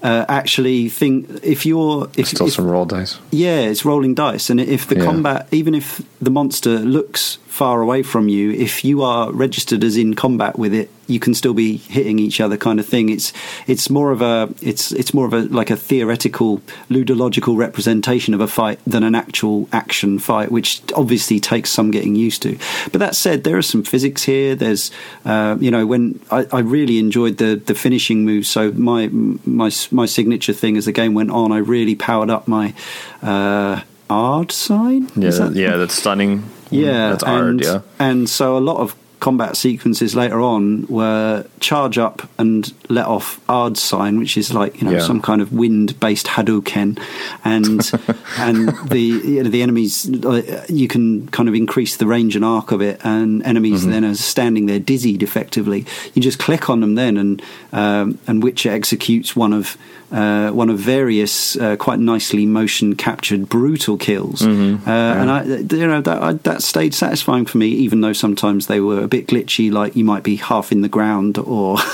Uh, actually, think if you're if,
still
if,
some roll dice.
Yeah, it's rolling dice, and if the yeah. combat, even if the monster looks far away from you, if you are registered as in combat with it, you can still be hitting each other, kind of thing. It's it's more of a it's it's more of a like a theoretical ludological representation of a fight than an actual action fight, which obviously takes some getting used to. But that said, there are some physics here. There's uh, you know when I, I really enjoyed the the finishing move. So my my my signature thing as the game went on, I really powered up my. Uh, Aard sign?
Yeah, that, yeah, that's stunning.
Yeah,
that's
and,
Yeah,
and so a lot of combat sequences later on were charge up and let off Aard sign, which is like you know
Yeah.
some kind of wind based Hadouken, and and the you know, the enemies uh, you can kind of increase the range and arc of it, and enemies
Mm-hmm.
then are standing there dizzied effectively. You just click on them then, and um, and Witcher executes one of. Uh, one of various uh, quite nicely motion captured brutal kills,
Mm-hmm.
uh, and I, you know that I, that stayed satisfying for me, even though sometimes they were a bit glitchy, like you might be half in the ground or.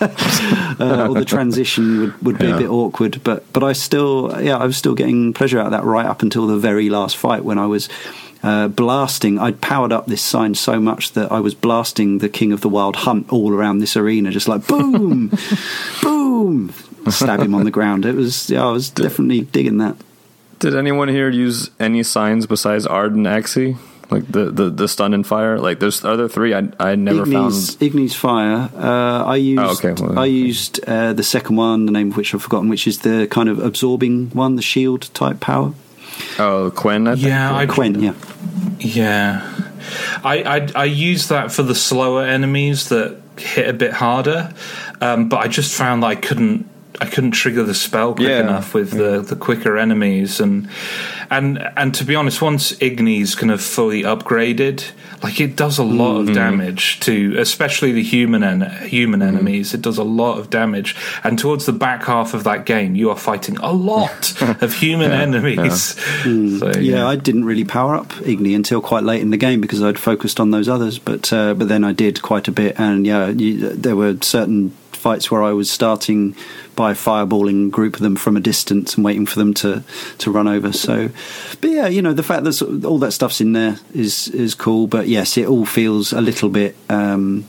uh, or the transition would, would be
Yeah.
a bit awkward, but but I still yeah I was still getting pleasure out of that right up until the very last fight when I was uh, blasting. I'd powered up this sign so much that I was blasting the King of the Wild Hunt all around this arena, just like boom, boom, stab him on the ground. It was yeah I was definitely digging that.
Did anyone here use any signs besides Aard and Axii? Like the, the, the stun and fire? Like there's other three I I never
Ignis,
found.
Ignis Fire. Uh, I used.
Oh, okay. Well,
I used uh, the second one, the name of which I've forgotten, which is the kind of absorbing one, the shield type power.
Oh, Quen. I think?
Yeah, I
Quen, yeah.
Yeah, I, I I use that for the slower enemies that hit a bit harder, um, but I just found that I couldn't I couldn't trigger the spell quick
Yeah.
enough with the, the quicker enemies and and and to be honest, once Igni's kind of fully upgraded, like it does a lot
Mm-hmm.
of damage to especially the human en- human enemies. It does a lot of damage, and towards the back half of that game, you are fighting a lot of human enemies. So,
Yeah, I didn't really power up Igni until quite late in the game because I'd focused on those others. But uh, but then I did quite a bit, and yeah, you, there were certain fights where I was starting by fireballing a group of them from a distance and waiting for them to, to run over. So, but yeah, you know, the fact that all that stuff's in there is is cool. But yes, it all feels a little bit. Um,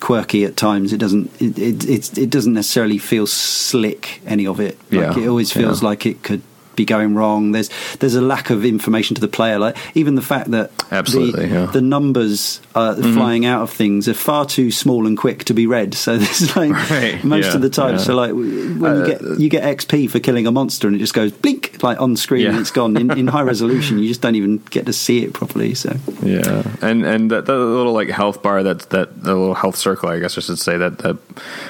quirky at times it doesn't it, it it it doesn't necessarily feel slick any of it like
Yeah,
it always feels
yeah.
like it could be going wrong. There's there's a lack of information to the player. Like even the fact that
Absolutely,
the,
yeah. Mm-hmm.
the numbers uh, flying out of things are far too small and quick to be read. So there's like
Right,
most
yeah,
of the time.
yeah.
So like when you
Uh,
get you get XP for killing a monster and it just goes blink like on screen and it's gone. In, in high resolution, you just don't even get to see it properly. So
Yeah, and and that, that little like health bar that that the little health circle, I guess I should say that that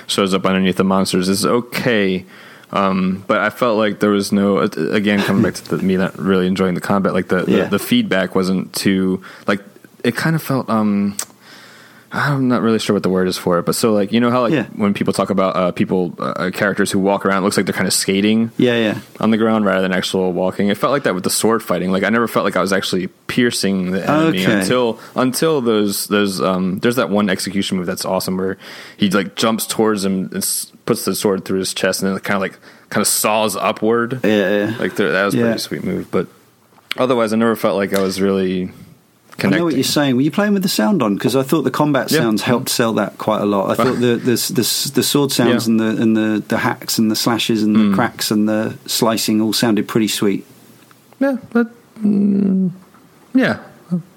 shows up underneath the monsters is okay. Um, but I felt like there was no again coming back to the, me not really enjoying the combat. Like the,
Yeah.
the the feedback wasn't too like it kind of felt um I'm not really sure what the word is for it, but so like you know how like
Yeah.
when people talk about uh, people uh, characters who walk around, it looks like they're kind of skating
yeah, yeah.
on the ground rather than actual walking. It felt like that with the sword fighting. Like I never felt like I was actually piercing the enemy
Okay.
until until those those um there's that one execution move that's awesome where he like jumps towards him and s- puts the sword through his chest and then kind of like kind of saws upward.
Yeah, yeah.
Like that was a
Yeah.
pretty sweet move, but otherwise I never felt like I was really
I know what you're saying. Were you playing with the sound on? Because I thought the combat
Yeah.
sounds helped sell that quite a lot. I thought the the the, the sword sounds
Yeah.
and the and the, the hacks and the slashes and the cracks and the slicing all sounded pretty sweet.
Yeah, but mm, yeah,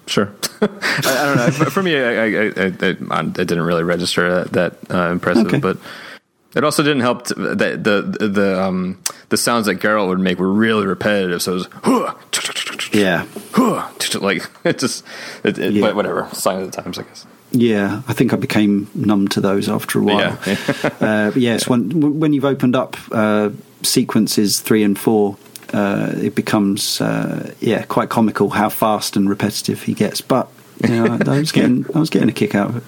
sure. I, I don't know. For- For me, I, I, I, I, it didn't really register that, that uh, impressive,
Okay.
but it also didn't help to, that the the um the sounds that Geralt would make were really repetitive. So it was "Huh,
Yeah,
huh," like it just, it, it,
Yeah.
but whatever. Sign of the times, I guess.
yeah. I think I became numb to those after a while.
Yeah.
uh, yes, when when you've opened up uh, sequences three and four. Uh, it becomes uh, yeah quite comical how fast and repetitive he gets, but you know, I was getting I was getting a kick out of it.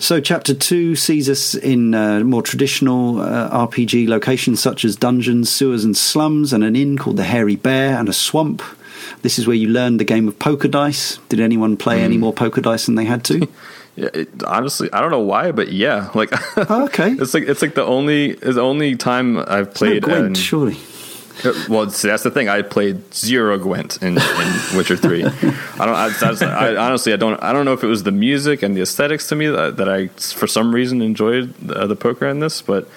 So, chapter two sees us in uh, more traditional uh, RPG locations such as dungeons, sewers, and slums, and an inn called the Hairy Bear, and a swamp. This is where you learn the game of poker dice. Did anyone play any more poker dice than they had to?
Yeah, it, honestly, I don't know why, but yeah, like
Oh, okay.
it's like it's like the only it's the only time I've
It's no
played.
Gwent,
an-
surely.
Uh, Well, see, that's the thing. I played zero Gwent in, in Witcher Three. I don't. I, I honestly, I don't. I don't know if it was the music and the aesthetics to me that, that I, for some reason, enjoyed the, the poker in this. But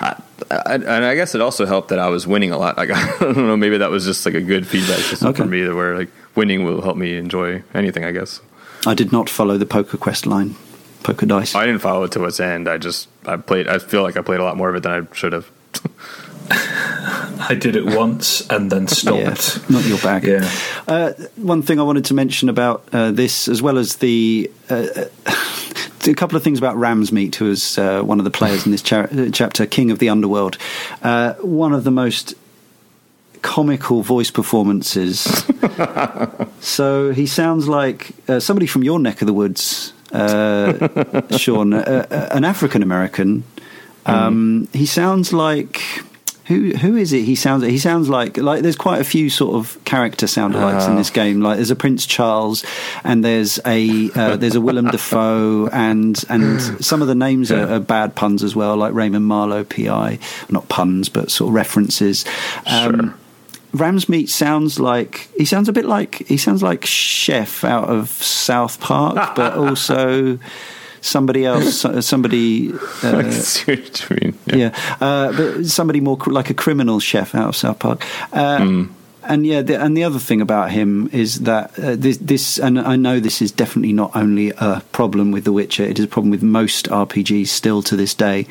I, I, and I guess it also helped that I was winning a lot. Like I don't know, maybe that was just like a good feedback system
Okay.
for me, where like winning will help me enjoy anything. I guess.
I did not follow the Poker Quest line, Poker Dice.
I didn't follow it to its end. I just I played. I feel like I played a lot more of it than I should have.
I did it once and then stopped.
Yeah, not your bag.
Yeah.
Uh, one thing I wanted to mention about uh, this, as well as the uh, a couple of things about Ramsmeat, who is uh, one of the players in this cha- uh, chapter, King of the Underworld. Uh, one of the most comical voice performances. so he sounds like uh, somebody from your neck of the woods, uh, Sean, uh, uh, an African American. Um, He sounds like who? Who is it? He sounds. He sounds like like. There's quite a few sort of character sound alikes in this game. Like there's a Prince Charles, and there's a uh, there's a Willem Dafoe, and and some of the names are, are bad puns as well, like Raymond Maarloeve, PI. Not puns, but sort of references. Um, Ramsmeat sounds like he sounds a bit like he sounds like Chef out of South Park, but also somebody else, somebody. Uh,
what you mean.
yeah, uh, but somebody more cr- like a criminal chef out of South Park. Uh, And yeah, the, and the other thing about him is that uh, this, this, and I know this is definitely not only a problem with The Witcher; it is a problem with most RPGs still to this day.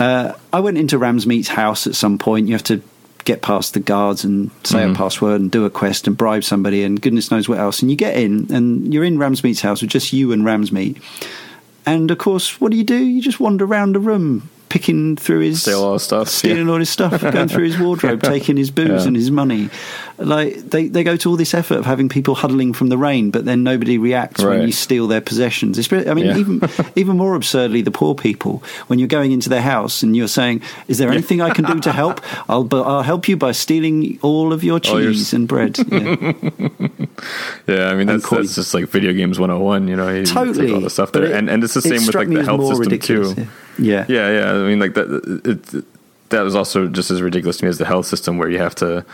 Uh, I went into Ramsmeat's house at some point. You have to get past the guards and say a password and do a quest and bribe somebody and goodness knows what else. And you get in and you're in Ramsmeat's house with just you and Ramsmeat. And of course, what do you do? You just wander around the room, picking through his
Steal all his stuff,
stealing
yeah.
all his stuff, going through his wardrobe, taking his booze
Yeah.
and his money. Like they, they go to all this effort of having people huddling from the rain, but then nobody reacts when you steal their possessions. It's, I mean,
Yeah.
even even more absurdly, the poor people when you're going into their house and you're saying, "Is there anything I can do to help? I'll but I'll help you by stealing all of your
All your
cheese and bread." Yeah.
I mean that's, that's just like video games 101, you know, you
totally,
all the stuff there, and and it's the
it
same with like the health system too.
Yeah.
Yeah, yeah. I mean, like that. It, that was also just as ridiculous to me as the health system, where you have to,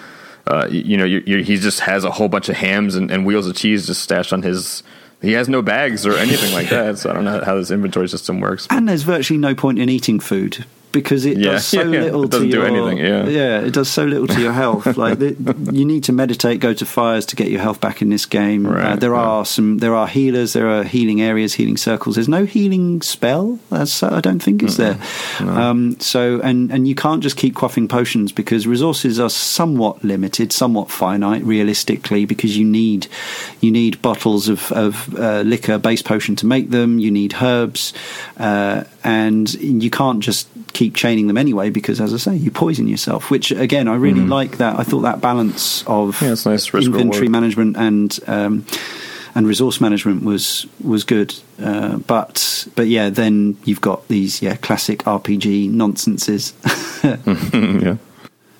uh, you, you know, you, you, he just has a whole bunch of hams and, and wheels of cheese just stashed on his. He has no bags or anything like that, so I don't know how this inventory system works.
And there's virtually no point in eating food because it
Yeah,
does so
yeah, yeah.
little to
do
your
anything, yeah.
it does so little to your health. like the, you need to meditate, go to fires to get your health back in this game.
Right,
uh, there
yeah.
are some, there are healers, there are healing areas, healing circles. There's no healing spell. That's I don't think is there. Um, so and and you can't just keep quaffing potions because resources are somewhat limited, somewhat finite, realistically, because you need you need bottles of of uh, liquor base potion to make them. You need herbs, uh, and you can't just keep chaining them anyway because, as I say, you poison yourself. Which again, I really like that. I thought that balance of.
Yeah, nice risk
inventory management and um, and resource management was was good. Uh, but but yeah, then you've got these yeah classic RPG nonsenses.
yeah.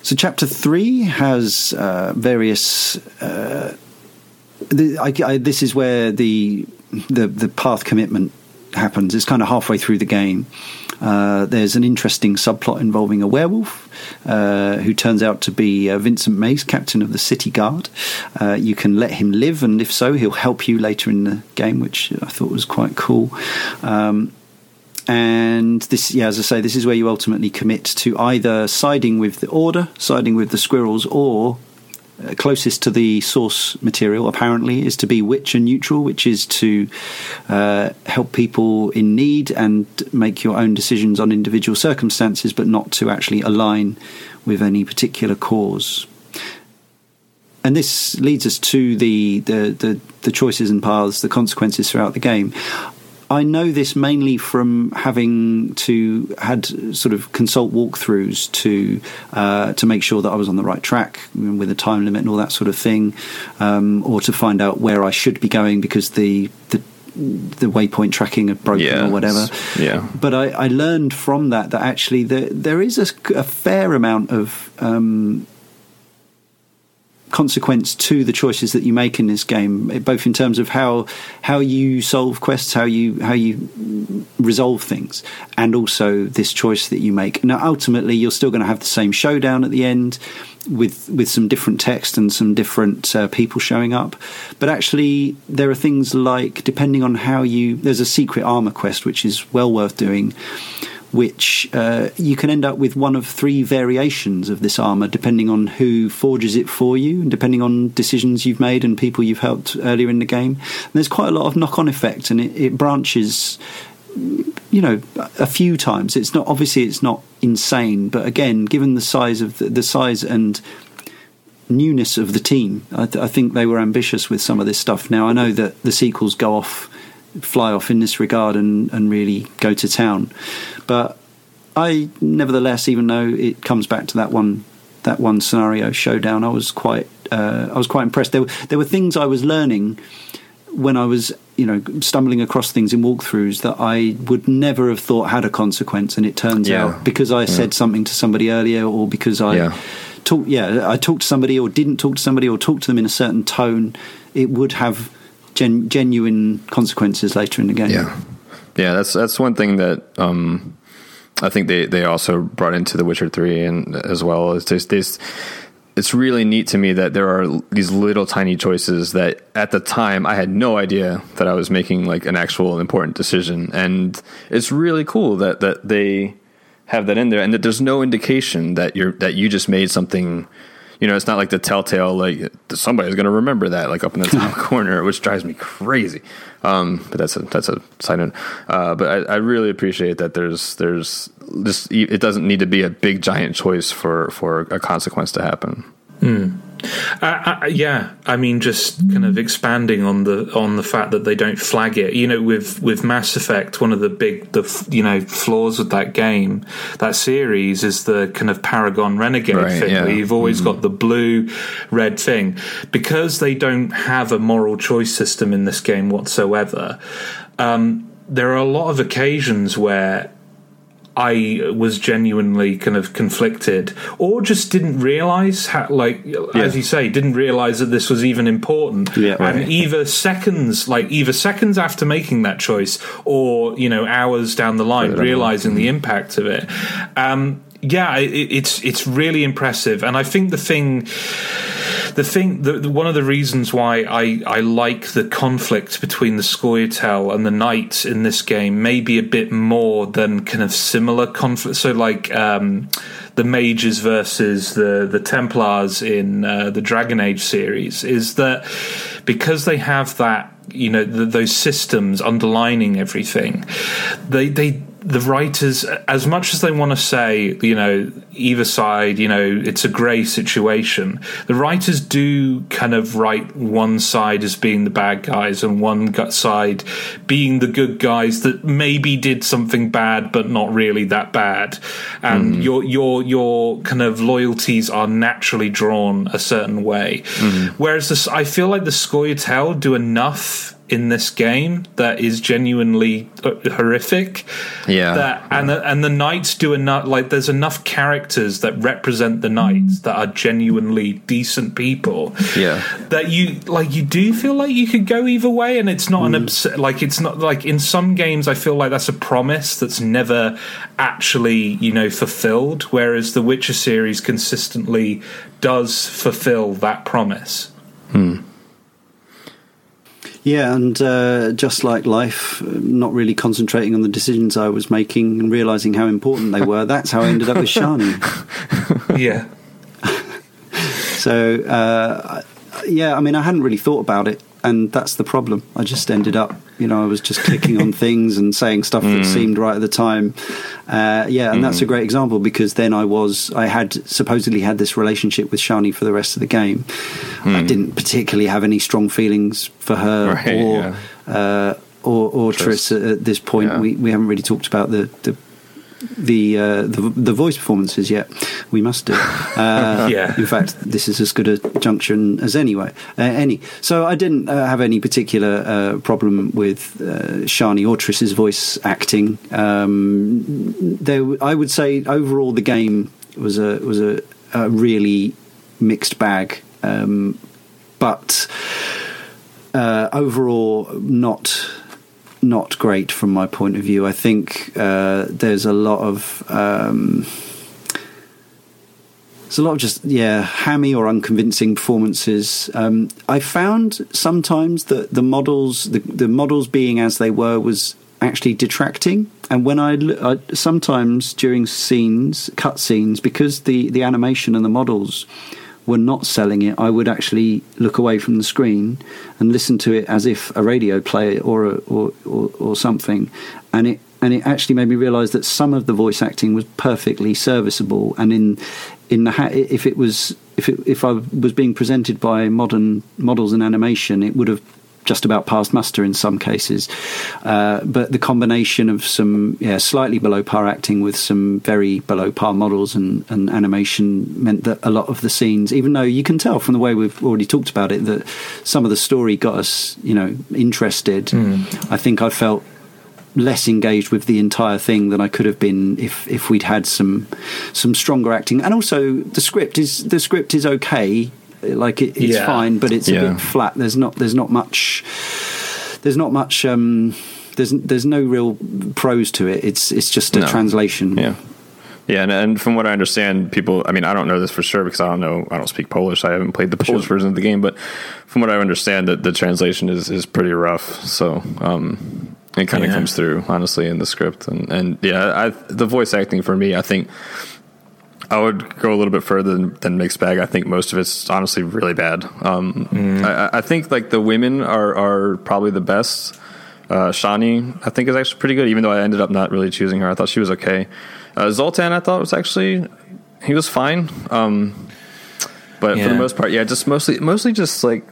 So chapter three has uh, various. Uh, the, I, I, this is where the, the the path commitment happens. It's kind of halfway through the game. Uh, there's an interesting subplot involving a werewolf uh, who turns out to be uh, Vincent Meis, captain of the city guard. Uh, you can let him live, and if so, he'll help you later in the game, which I thought was quite cool. Um, and this, yeah, as I say, this is where you ultimately commit to either siding with the Order, siding with the Squirrels, or closest to the source material apparently is to be witch and neutral, which is to uh, help people in need and make your own decisions on individual circumstances, but not to actually align with any particular cause. And this leads us to the, the, the, the choices and paths, the consequences throughout the game. I know this mainly from having to had sort of consult walkthroughs to uh, to make sure that I was on the right track with a time limit and all that sort of thing, um, or to find out where I should be going because the the the waypoint tracking had broken
Yeah,
or whatever.
yeah.
But I, I learned from that that actually there there is a, a fair amount of um, consequence to the choices that you make in this game, both in terms of how how you solve quests, how you how you resolve things, and also this choice that you make. Now, ultimately, you're still going to have the same showdown at the end with with some different text and some different uh, people showing up. But actually, there are things like depending on how you. There's a secret armor quest which is well worth doing. Which uh, you can end up with one of three variations of this armor, depending on who forges it for you, and depending on decisions you've made and people you've helped earlier in the game. And there's quite a lot of knock-on effect, and it, it branches you know a few times it's not obviously it's not insane but again given the size of the, the size and newness of the team I, th- I, think they were ambitious with some of this stuff now i know that the sequels go off fly off in this regard and, and really go to town but i nevertheless even though it comes back to that one that one scenario showdown i was quite uh, i was quite impressed there, there were things i was learning when I was, you know, stumbling across things in walkthroughs that I would never have thought had a consequence, and it turns yeah. out because I yeah. said something to somebody earlier, or because I yeah. talked, yeah, I talked to somebody, or didn't talk to somebody, or talked to them in a certain tone, it would have gen- genuine consequences later in the game.
Yeah, yeah, that's that's one thing that. Um, I think they, they also brought into The Witcher Three and as well there's, there's it's really neat to me that there are these little tiny choices that at the time I had no idea that I was making like an actual important decision. And it's really cool that, that they have that in there and that there's no indication that you're, that you just made something, you know, it's not like the telltale, like somebody's going to remember that like up in the top corner, which drives me crazy. Um, but that's a, that's a side note. Uh, but I, I really appreciate that there's, there's, this it doesn't need to be a big giant choice for for a consequence to happen.
Mm. Uh, uh, yeah, I mean, just kind of expanding on the on the fact that they don't flag it. You know, with with Mass Effect, one of the big the you know flaws with that game, that series is the kind of Paragon Renegade right, thing, yeah. where you've always mm. got the blue red thing because they don't have a moral choice system in this game whatsoever. Um, there are a lot of occasions where I was genuinely kind of conflicted, or just didn't realize how, like, yeah. as you say, didn't realize that this was even important. Yeah, right. And either seconds, like, either seconds after making that choice, or you know, hours down the line, realizing the impact of it. Um, yeah, it, it's it's really impressive, and I think the thing the thing, the, the, one of the reasons why I, I like the conflict between the Scoia'tael and the Knights in this game maybe a bit more than kind of similar conflict. So, like um, the mages versus the the Templars in uh, the Dragon Age series, is that because they have that you know those systems underlining everything, they they the writers, as much as they want to say, you know, either side, you know, it's a grey situation, the writers do kind of write one side as being the bad guys and one side being the good guys that maybe did something bad but not really that bad, and mm. your your your kind of loyalties are naturally drawn a certain way. Mm. Whereas this, I feel like the Scoia'tael do enough in this game that is genuinely uh, horrific.
Yeah.
That and the, and the knights do enough. Like there's enough characters that represent the knights that are genuinely decent people.
Yeah.
That you like you do feel like you could go either way, and it's not mm. an obs- like it's not like in some games I feel like that's a promise that's never actually you know fulfilled. Whereas the Witcher series consistently does fulfill that promise.
Hmm.
Yeah, and uh, just like life, not really concentrating on the decisions I was making and realizing how important they were. That's how I ended up with Shani.
yeah.
so, uh, yeah, I mean, I hadn't really thought about it, and that's the problem. I just ended up, you know, I was just clicking on things and saying stuff mm. that seemed right at the time. Uh, yeah, and mm. that's a mm. great example because then I was, I had supposedly had this relationship with Shani for the rest of the game. Mm. I didn't particularly have any strong feelings for her right, or. Yeah. Uh, or, or Triss at, at this point. Yeah. We we haven't really talked about the, the the, uh, the the voice performances yet. We must do.
Uh, yeah.
In fact, this is as good a junction as anyway. Uh, any. So I didn't uh, have any particular uh, problem with uh, Shani or Triss's voice acting. Um, there, I would say overall the game was a was a, a really mixed bag. Um, but uh, overall, not not great from my point of view. I think uh, there's a lot of um, there's a lot of just yeah hammy or unconvincing performances. Um, I found sometimes that the models the, the models being as they were was actually detracting. And when I, I sometimes during scenes, cut scenes, because the the animation and the models were not selling it, I would actually look away from the screen and listen to it as if a radio play or, a, or, or, or something, and it and it actually made me realise that some of the voice acting was perfectly serviceable, and in in the ha- if it was if it, if I was being presented by modern models and animation, it would have just about past muster in some cases. Uh, but the combination of some yeah, slightly below par acting with some very below par models and, and animation meant that a lot of the scenes, even though you can tell from the way we've already talked about it that some of the story got us, you know, interested. Mm. I think I felt less engaged with the entire thing than I could have been if if we'd had some some stronger acting. And also the script is the script is okay. Like it, it's yeah. fine, but it's yeah. a bit flat. There's not there's not much there's not much um, there's there's no real prose to it. It's it's just a no. translation.
Yeah. Yeah, and, and, from what I understand, people. I mean, I don't know this for sure because I don't know. I don't speak Polish. I haven't played the Polish sure. version of the game, but from what I understand, that the translation is is pretty rough. So, um, it kind of yeah. comes through honestly in the script, and and yeah, I, the voice acting for me, I think I would go a little bit further than, than mixed bag. I think most of it's honestly really bad. Um, mm. I, I, think like the women are are probably the best. Uh, Shani, I think, is actually pretty good, even though I ended up not really choosing her. I thought she was okay. Uh, Zoltan, I thought was actually he was fine. Um, but yeah. for the most part, yeah, just mostly mostly just like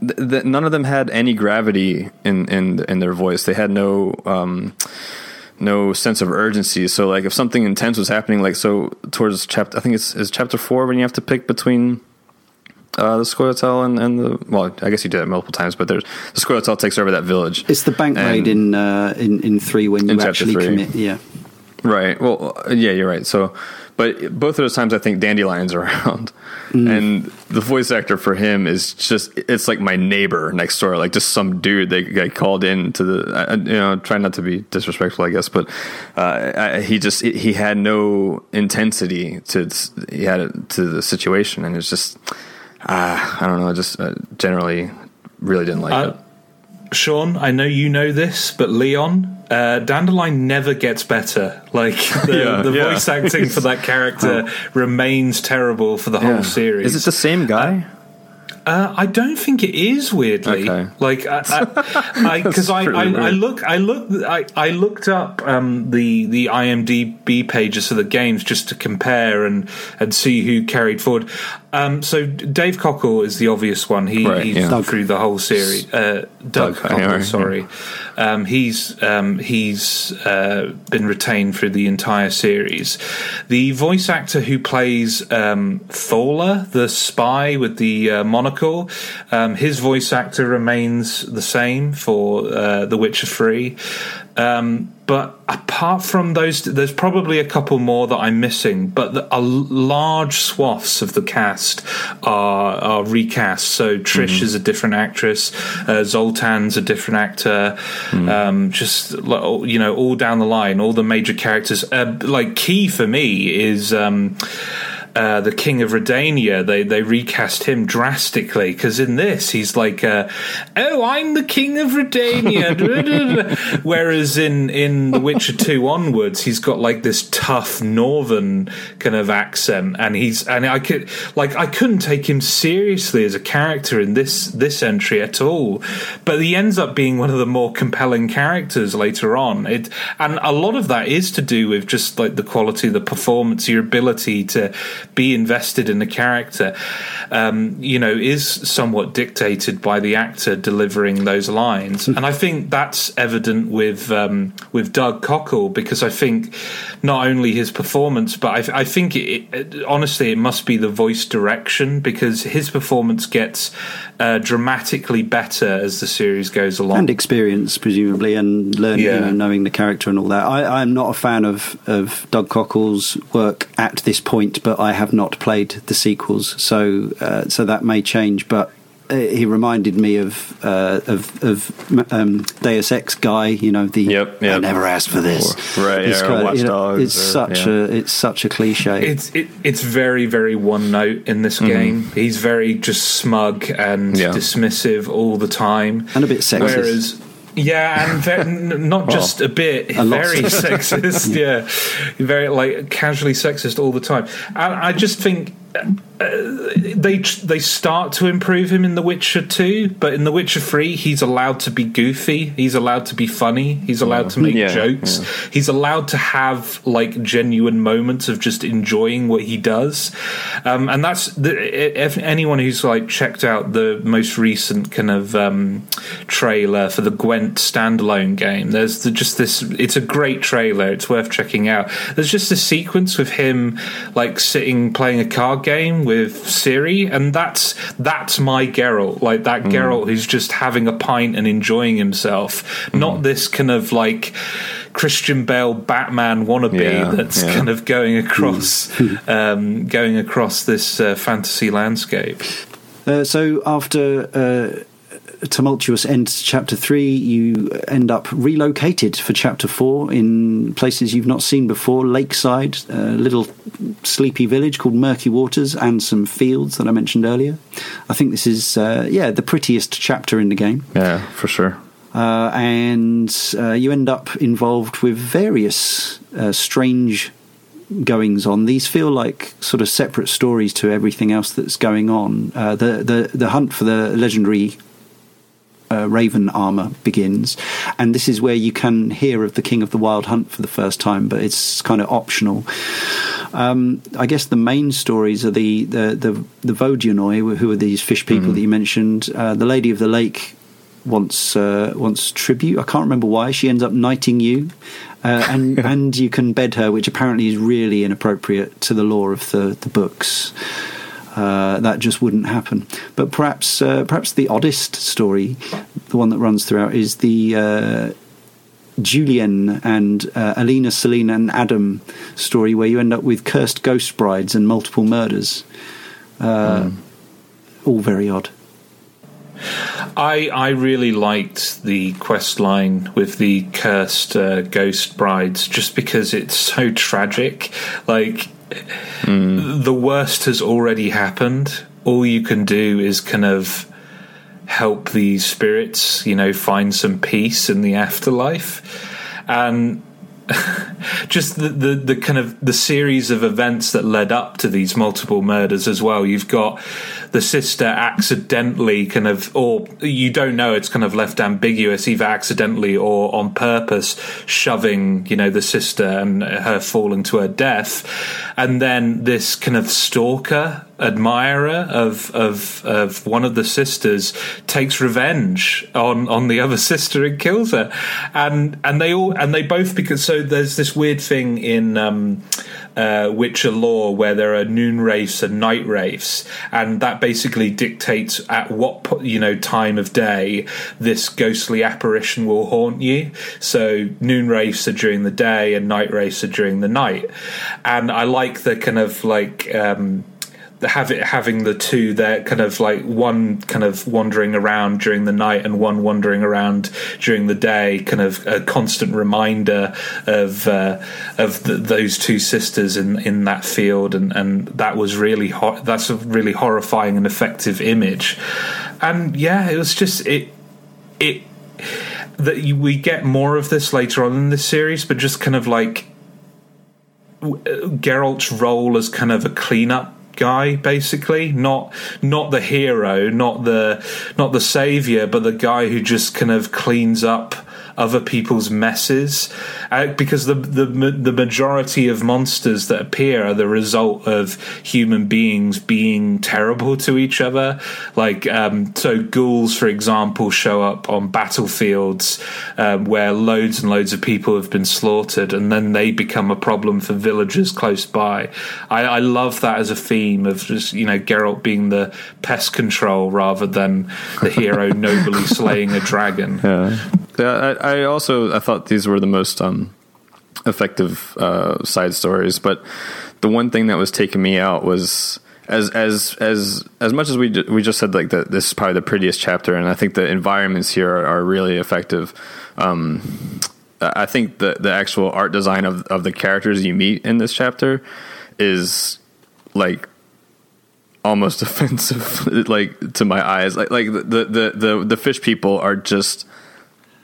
th- th- none of them had any gravity in in in their voice. They had no. Um, no sense of urgency. So like if something intense was happening, like so towards chapter, I think it's is chapter four when you have to pick between uh, the Scoia'tael and, and the well, I guess you did it multiple times, but there's the Scoia'tael takes over that village.
It's the bank raid in uh, in in three when you actually commit. Yeah,
right. Well, yeah, you're right. So but both of those times, I think Dandelion's around, mm. and the voice actor for him is just it's like my neighbor next door, like just some dude they, got called in to the you know try not to be disrespectful, I guess, but uh, I, he just he had no intensity to he had it to the situation, and it's just uh, I don't know, I just uh, generally really didn't like uh, it.
Sean, I know you know this, but Leon, uh, Dandelion never gets better. Like the, yeah, the yeah. voice acting for that character oh. remains terrible for the yeah. whole series.
Is it the same guy?
Uh, I don't think it is weirdly. Okay. Like, because I, I, I, I, I, look, I look, I, I looked up um, the the IMDb pages for the games just to compare and and see who carried forward. Um, so Dave Cockle is the obvious one. He right, he's yeah. through the whole series. Uh, Doug, Doug Cockle, sorry. Um, he's um, he's uh, been retained through the entire series. The voice actor who plays um, Thaler, the spy with the uh, monocle, um, his voice actor remains the same for uh, The Witcher Three. Um, but apart from those, there's probably a couple more that I'm missing. But the, a large swaths of the cast are, are recast. So Triss mm-hmm. is a different actress, uh, Zoltan's a different actor. Mm-hmm. Um, just you know, all down the line, all the major characters. Uh, like key for me is. Um, uh, the King of Redania, they they recast him drastically because in this he's like, uh, "Oh, I'm the King of Redania," whereas in in The Witcher Two onwards, he's got like this tough Northern kind of accent, and he's and I could like I couldn't take him seriously as a character in this this entry at all, but he ends up being one of the more compelling characters later on. It and a lot of that is to do with just like the quality of the performance, your ability to be invested in the character, um, you know, is somewhat dictated by the actor delivering those lines. and I think that's evident with um, with Doug Cockle because I think not only his performance, but I, I think it, it, honestly it must be the voice direction because his performance gets uh, dramatically better as the series goes along,
and experience presumably, and learning, yeah. you know, knowing the character and all that. I, I'm not a fan of of Doug Cockle's work at this point, but I I have not played the sequels, so uh, so that may change. But uh, he reminded me of uh, of, of um, Deus Ex guy. You know, the
Yep,
I never asked for this.
Or- right,
It's
yeah, or
kind of- you know, It's
or-
such
yeah.
a it's such a cliche.
It's it, it's very very one note in this game. He's very just smug and
Yeah.
dismissive all the time,
And a bit sexist.
Whereas, yeah, and not just a bit,
A
very
sexist.
sexist. yeah, very like casually sexist all the time. And I just think. They they start to improve him in The Witcher 2, but in The Witcher 3 he's allowed to be goofy, he's allowed to be funny, he's allowed to make
Yeah,
jokes.
yeah.
He's allowed to have like genuine moments of just enjoying what he does, um, and that's the, if anyone who's like checked out the most recent kind of um, trailer for the Gwent standalone game. There's the, just this. It's a great trailer. It's worth checking out. There's just a sequence with him like sitting playing a card game with Ciri, and that's that's my Geralt. Like that Geralt who's just having a pint and enjoying himself, not this kind of like. Christian Bale Batman wannabe
Yeah,
that's
yeah.
kind of going across um, going across this uh, fantasy landscape.
Uh, so after uh, a tumultuous end to chapter three, you end up relocated for chapter four in places you've not seen before: Lakeside, a little sleepy village called Murky Waters, and some fields that I mentioned earlier. I think this is uh, yeah the prettiest chapter in the game.
Yeah, for sure.
Uh, and uh, you end up involved with various uh, strange goings on. These feel like sort of separate stories to everything else that's going on. Uh, the the the hunt for the legendary. Uh, Raven armor begins, and this is where you can hear of the King of the Wild Hunt for the first time, but it's kind of optional. Um, I guess the main stories are the the the, the Vodyanoi, who are these fish people that you mentioned. Uh, the Lady of the Lake wants uh, wants tribute. I can't remember why. She ends up knighting you, uh, and and you can bed her, which apparently is really inappropriate to the law of the the books. Uh, that just wouldn't happen. But perhaps uh, perhaps the oddest story, the one that runs throughout, is the. Uh, Julian and uh, Alina, Celina, and Adam story, where you end up with cursed ghost brides and multiple murders. Uh, All very odd.
I I really liked the quest line with the cursed uh, ghost brides just because it's so tragic. Like Mm. the worst has already happened. All you can do is kind of help these spirits, you know, find some peace in the afterlife. And just the, the the kind of the series of events that led up to these multiple murders as well. You've got the sister accidentally kind of, or you don't know, it's kind of left ambiguous, either accidentally or on purpose, shoving, you know, the sister and her falling to her death. And then this kind of stalker admirer of of of one of the sisters takes revenge on on the other sister and kills her and and they all and they both because so there's this weird thing in um uh, Witcher lore where there are noon wraiths and night wraiths, and that basically dictates at what you know time of day this ghostly apparition will haunt you. So noon wraiths are during the day, and night wraiths are during the night. And I like the kind of like. Um, have it having the two there kind of like one kind of wandering around during the night and one wandering around during the day kind of a constant reminder of uh, of the, those two sisters in in that field. And and that was really that's a really horrifying and effective image. And yeah it was just it it that we get more of this later on in this series but just kind of like Geralt's role as kind of a cleanup guy basically. Not not the hero not the not the savior but the guy who just kind of cleans up other people's messes. Uh, because the, the the majority of monsters that appear are the result of human beings being terrible to each other. Like um, so ghouls for example show up on battlefields um, where loads and loads of people have been slaughtered and then they become a problem for villagers close by. I, I love that as a theme of just you know Geralt being the pest control rather than the hero nobly slaying a dragon.
Yeah, yeah. I, also I thought these were the most um, effective uh, side stories, but the one thing that was taking me out was as as as as much as we we just said like that this is probably the prettiest chapter, and I think the environments here are, are really effective. Um, I think the the actual art design of of the characters you meet in this chapter is like almost offensive like to my eyes like like the the the, the fish people are just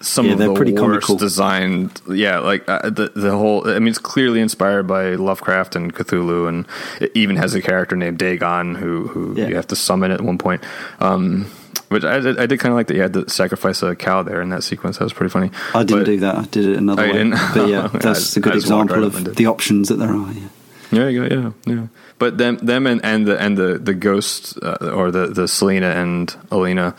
some
Yeah,
of the
pretty
worst
comical.
designed yeah like uh, the the whole i mean it's clearly inspired by lovecraft and cthulhu and it even has a character named dagon who who
Yeah.
you have to summon at one point um which I did, I did kind of like that you had to sacrifice a cow there in that sequence. That was pretty funny.
I didn't
But-
do that. I did it another
Oh,
way.
didn't?
But yeah, that's
just-
a good
I
example
right
of the options that there are. Yeah.
Yeah, you go, yeah, yeah. But them, them, and, and the and the the ghosts uh, or the the Celina and Alina,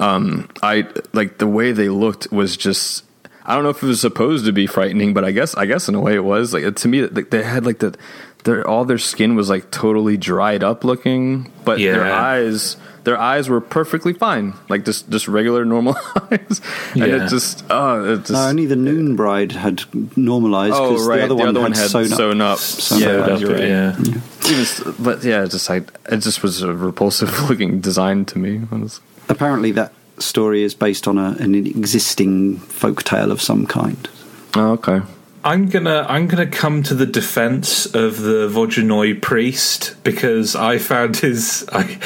um, I like the way they looked was just. I don't know if it was supposed to be frightening, but I guess I guess in a way it was. Like to me, like, they had like the, their all their skin was like totally dried up looking, but their eyes. Their eyes were perfectly fine, like just just regular normal eyes, and
Yeah.
it just oh, it just
No, only the Noon Bride had normalised
oh right,
the other one had, sewn,
sewn
up.
up.
Sewn
yeah,
up,
right.
yeah.
Even s- but yeah, just like it just was a repulsive looking design to me. honestly.
Apparently, that story is based on a, an existing folk tale of some kind.
Oh, okay.
I'm gonna I'm gonna come to the defense of the Vodyanoi priest because I found his I,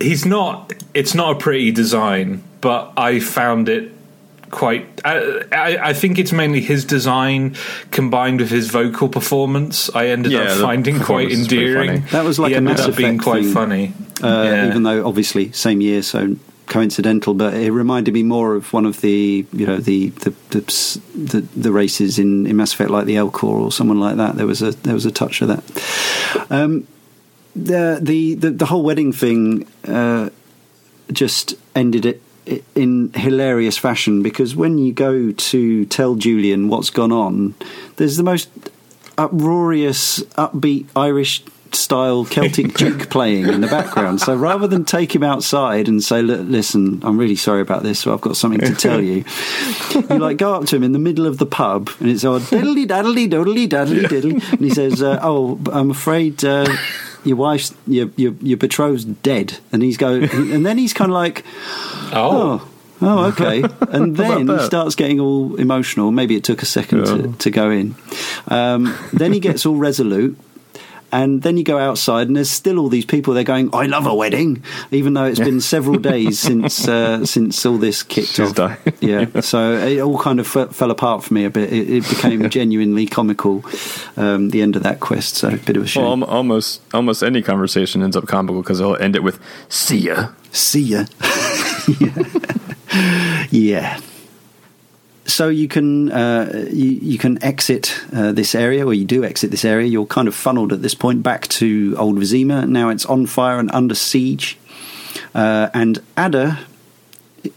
he's not it's not a pretty design, but I found it quite. I, I, I think it's mainly his design combined with his vocal performance. I ended
Yeah,
up finding quite
performance is pretty
endearing.
That was like
he
a
ended
Mass
up being quite
thing.
funny.
Uh,
Yeah.
Even though obviously same year, so coincidental, but it reminded me more of one of the you know the the the, the, the races in, in Mass Effect, like the Elcor or someone like that. There was a there was a touch of that. Um, the, the the the whole wedding thing uh, just ended it in hilarious fashion because when you go to tell Julian what's gone on, there's the most uproarious, upbeat Irish style Celtic Duke playing in the background. So rather than take him outside and say, Look, "Listen, I'm really sorry about this, so I've got something to tell you," you like go up to him in the middle of the pub, and it's all diddly daddly doodly daddly diddly, and he says, uh, "Oh, I'm afraid." Uh, your wife's your your your betrothed's dead, and he's go, and then he's kind of like,
Oh,
oh, oh, okay. And then he starts getting all emotional. Maybe it took a second to, to go in. Um, then he gets all resolute. And then you go outside, and there's still all these people. They're going, "I love a wedding," even though it's been several days since uh, since all this kicked
She's
off.
died.
Yeah, so it all kind of f- fell apart for me a bit. It, it became genuinely comical. Um, the end of that quest, so a bit of a shame.
Well, almost almost any conversation ends up comical because they'll end it with "see ya."
See ya. yeah. yeah. So you can uh, you, you can exit uh, this area, or you do exit this area. You're kind of funneled at this point back to Old Vizima. Now it's on fire and under siege. Uh, and Adda,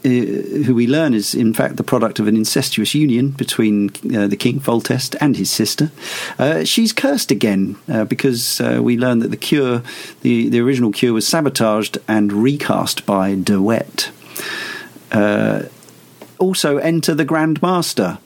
who we learn is in fact the product of an incestuous union between uh, the king Foltest and his sister. Uh, she's cursed again uh, because we learn that the cure, the, the original cure, was sabotaged and recast by De Wett. Also, enter the Grand Master.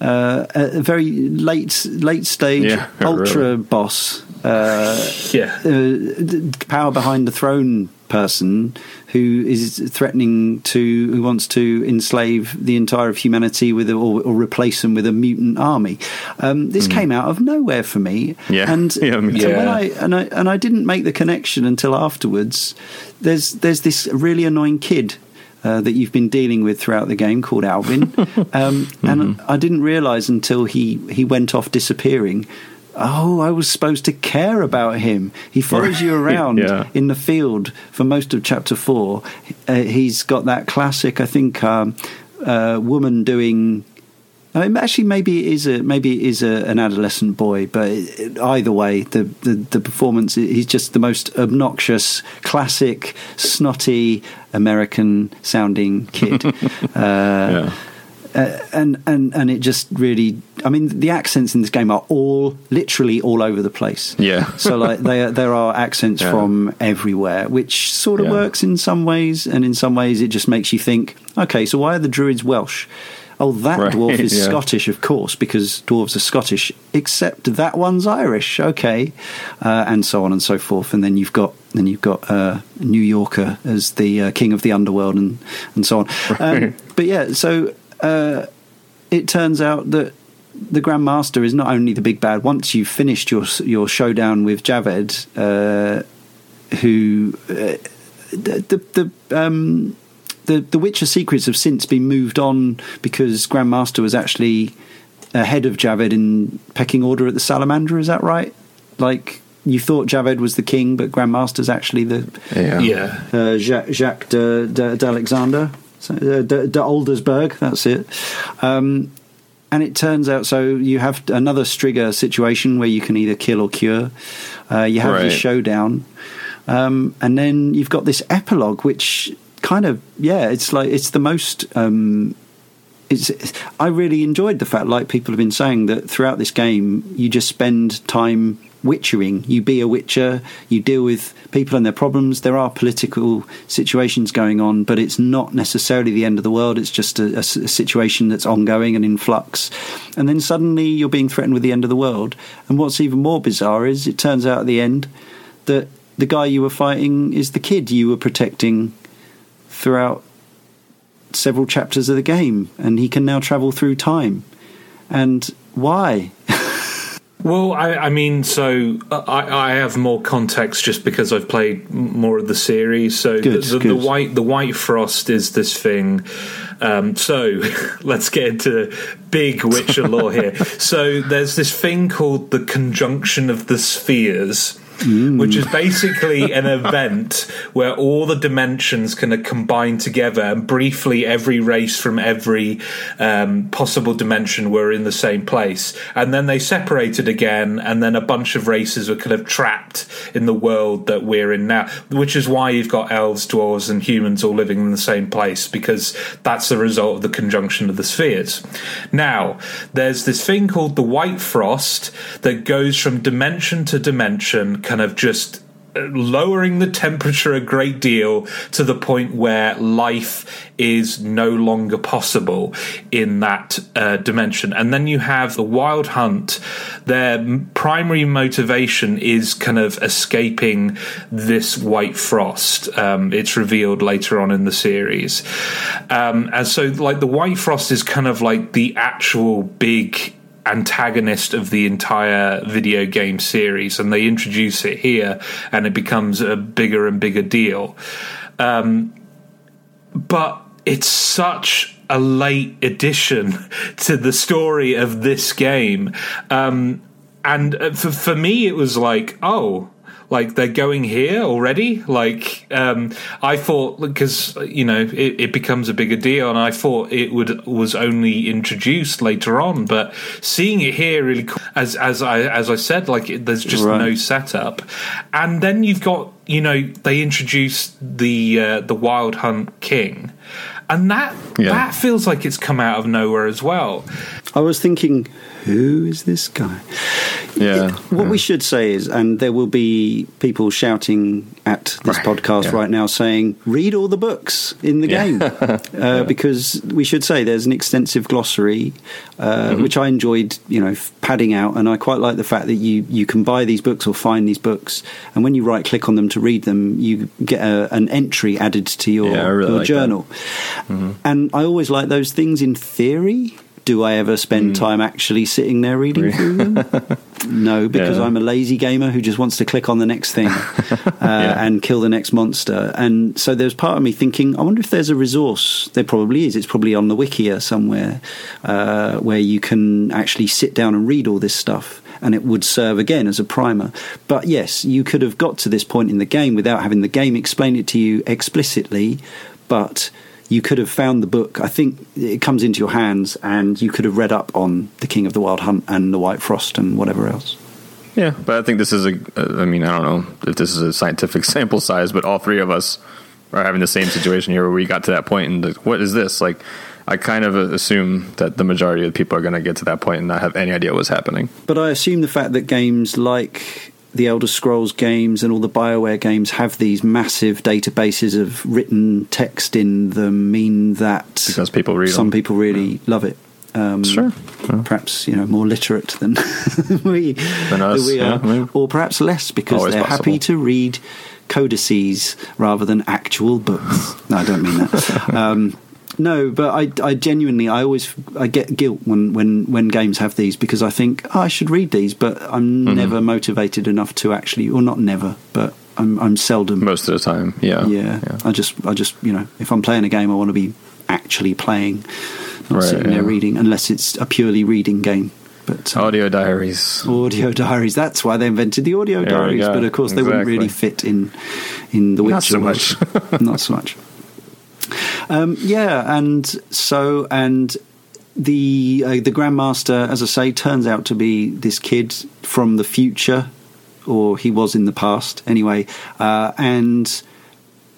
Uh, a very late, late stage
Yeah,
ultra
really.
boss uh,
yeah.
uh, power behind the throne person who is threatening to who wants to enslave the entire of humanity with a, or, or replace them with a mutant army. Um, this came out of nowhere for me.
Yeah.
and
Yeah,
so
too.
when I and I and I didn't make the connection until afterwards. There's there's this really annoying kid. Uh, that you've been dealing with throughout the game called Alvin, um, and I didn't realise until he, he went off disappearing. Oh, I was supposed to care about him. He follows you around
Yeah.
in the field for most of chapter four. Uh, he's got that classic, I think, um, uh, woman doing. Uh, actually, maybe it is a maybe it is a, an adolescent boy, but it, either way, the, the the performance he's just the most obnoxious, classic, snotty American sounding kid. uh,
yeah.
uh, and and and it just really i mean the accents in this game are all literally all over the place
Yeah.
so like they, there are accents
Yeah.
from everywhere which sort of
Yeah.
works in some ways and in some ways it just makes you think okay so why are the druids welsh Oh, that
Right,
dwarf is
yeah.
Scottish, of course, because dwarves are Scottish, except that one's Irish. Okay, uh, and so on and so forth. And then you've got then you've got uh, New Yorker as the uh, king of the underworld, and and so on. Um, but yeah, so uh, it turns out that the Grandmaster is not only the big bad. Once you've finished your your showdown with Javed, uh, who uh, the the, the um, the the Witcher secrets have since been moved on because Grandmaster was actually ahead of Javed in pecking order at the Salamander. Is that right? Like you thought Javed was the king, but Grandmaster's actually the
Yeah.
Yeah.
uh, Jacques, Jacques de, de, d'Alexander, so, uh, de, de Aldersberg. That's it. Um, and it turns out, so you have another Striga situation where you can either kill or cure. Uh, you have
Right.
this showdown, um, and then you've got this epilogue, which kind of yeah, it's like it's the most. Um, it's, I really enjoyed the fact, like people have been saying, that throughout this game, you just spend time witchering. You be a witcher, you deal with people and their problems. There are political situations going on, but it's not necessarily the end of the world. It's just a situation that's ongoing and in flux. And then suddenly you're being threatened with the end of the world. And what's even more bizarre is it turns out at the end that the guy you were fighting is the kid you were protecting throughout several chapters of the game, and he can now travel through time. And why?
Well, I, I mean, so I, I have more context just because I've played more of the series. So
Good,
the, the, the white the white frost is this thing. Um, so let's get into big Witcher lore here. So there's this thing called the conjunction of the spheres. Which is basically an event where all the dimensions kind of combine together, and briefly every race from every um, possible dimension were in the same place, and then they separated again, and then a bunch of races were kind of trapped in the world that we're in now. Which is why you've got elves, dwarves, and humans all living in the same place because that's the result of the conjunction of the spheres. Now, there's this thing called the White Frost that goes from dimension to dimension, kind of just uh, lowering the temperature a great deal to the point where life is no longer possible in that uh, dimension. And then you have the Wild Hunt. Their primary motivation is kind of escaping this white frost. Um, it's revealed later on in the series. Um, and so, like, the White Frost is kind of like the actual big antagonist of the entire video game series, and they introduce it here, and it becomes a bigger and bigger deal. Um, but it's such a late addition to the story of this game. Um, and uh, for, for me, it was like, oh, like they're going here already. Like um, I thought, because you know it, it becomes a bigger deal, and I thought it would was only introduced later on. But seeing it here, really, cool, as as I as I said, like it, there's just
Right.
no setup, and then you've got you know they introduce the uh, the Wild Hunt King. And that
Yeah.
that feels like it's come out of nowhere as well.
I was thinking, who is this guy?
Yeah.
What we should say is, and there will be people shouting at this
Right,
podcast
yeah.
right now saying, read all the books in the
Yeah.
game. uh, Because we should say there's an extensive glossary, uh,
Mm-hmm.
which I enjoyed, you know, padding out. And I quite like the fact that you, you can buy these books or find these books. And when you right click on them to read them, you get a, an entry added to your,
Yeah, really
your
like
journal. And I always like those things in theory. Do I ever spend time actually sitting there reading through them? No, because
Yeah.
I'm a lazy gamer who just wants to click on the next thing uh, and kill the next monster. And so there's part of me thinking, I wonder if there's a resource. There probably is. It's probably on the Wikia somewhere uh, where you can actually sit down and read all this stuff. And it would serve again as a primer. But yes, you could have got to this point in the game without having the game explain it to you explicitly. But you could have found the book. I think it comes into your hands, and you could have read up on the King of the Wild Hunt and the White Frost and whatever else.
Yeah, but I think this is a. uh, I mean, I don't know if this is a scientific sample size, but all three of us are having the same situation here where we got to that point and like, what is this? Like, I kind of assume that the majority of people are going to get to that point and not have any idea what's happening.
But I assume the fact that games like the Elder Scrolls games and all the BioWare games have these massive databases of written text in them mean that
Because people read
some
them.
people really love it. Um,
Sure.
Perhaps you know more literate than we
Than us,
we are,
maybe.
or perhaps less because
Always
they're happy to read codices rather than actual books. No, I don't mean that. um, no, but I, I genuinely, I always, I get guilt when, when, when games have these because I think oh, I should read these, but I'm
Mm-hmm.
never motivated enough to actually, or not never, but I'm, I'm seldom.
Most of the time, yeah.
yeah, I just, I just, you know, if I'm playing a game, I want to be actually playing, not
Right,
sitting there
yeah.
reading, unless it's a purely reading game. But uh,
Audio diaries.
audio diaries. That's why they invented the audio
There
diaries. But of course, they wouldn't really fit in in the Witcher.
Not so much.
Not so much. Um, yeah, and so and the uh, the Grandmaster, as I say, turns out to be this kid from the future, or he was in the past anyway. Uh, and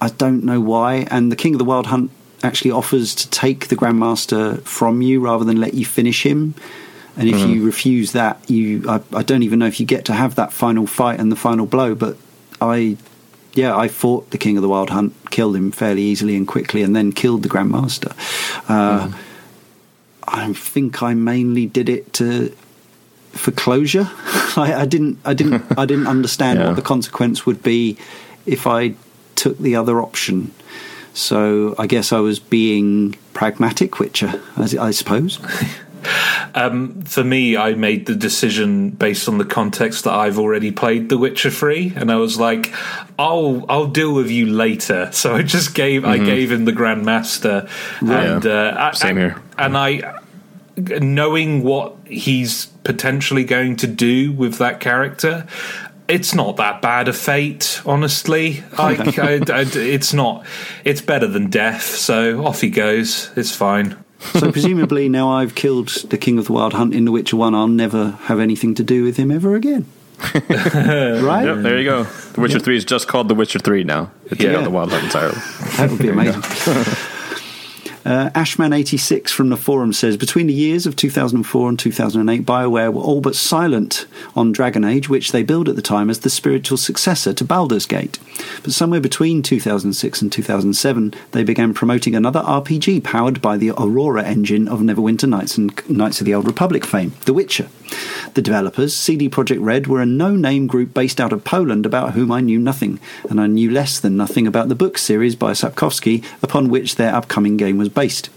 I don't know why. And the King of the Wild Hunt actually offers to take the Grandmaster from you rather than let you finish him. And if you refuse that, you I, I don't even know if you get to have that final fight and the final blow. But I, yeah, I fought the King of the Wild Hunt, killed him fairly easily and quickly, and then killed the Grandmaster. Uh, I think I mainly did it to for closure. I, I didn't, I didn't, I didn't understand
Yeah.
what the consequence would be if I took the other option. So I guess I was being pragmatic, Witcher, I, I suppose.
For me, I made the decision based on the context that I've already played The Witcher 3, and I was like, "I'll I'll deal with you later." So I just gave I gave him the Grandmaster, and uh, I-
Same
I-
here.
And I, knowing what he's potentially going to do with that character. It's not that bad a fate, honestly. Like, I, I- it's not. It's better than death. So off he goes. It's fine.
So presumably now I've killed the King of the Wild Hunt in The Witcher 1, I'll never have anything to do with him ever again. right?
Yep, there you go. The Witcher 3 is just called The Witcher 3 now. It's
Yeah.
yeah. the Wild Hunt entirely.
That would be amazing. Uh, Ashman86 from the forum says Between the years of 2004 and 2008, BioWare were all but silent on Dragon Age, which they billed at the time as the spiritual successor to Baldur's Gate. But somewhere between 2006 and 2007, they began promoting another RPG powered by the Aurora engine of Neverwinter Nights and Knights of the Old Republic fame, The Witcher. The developers, CD Projekt Red, were a no name group based out of Poland about whom I knew nothing, and I knew less than nothing about the book series by Sapkowski upon which their upcoming game was based.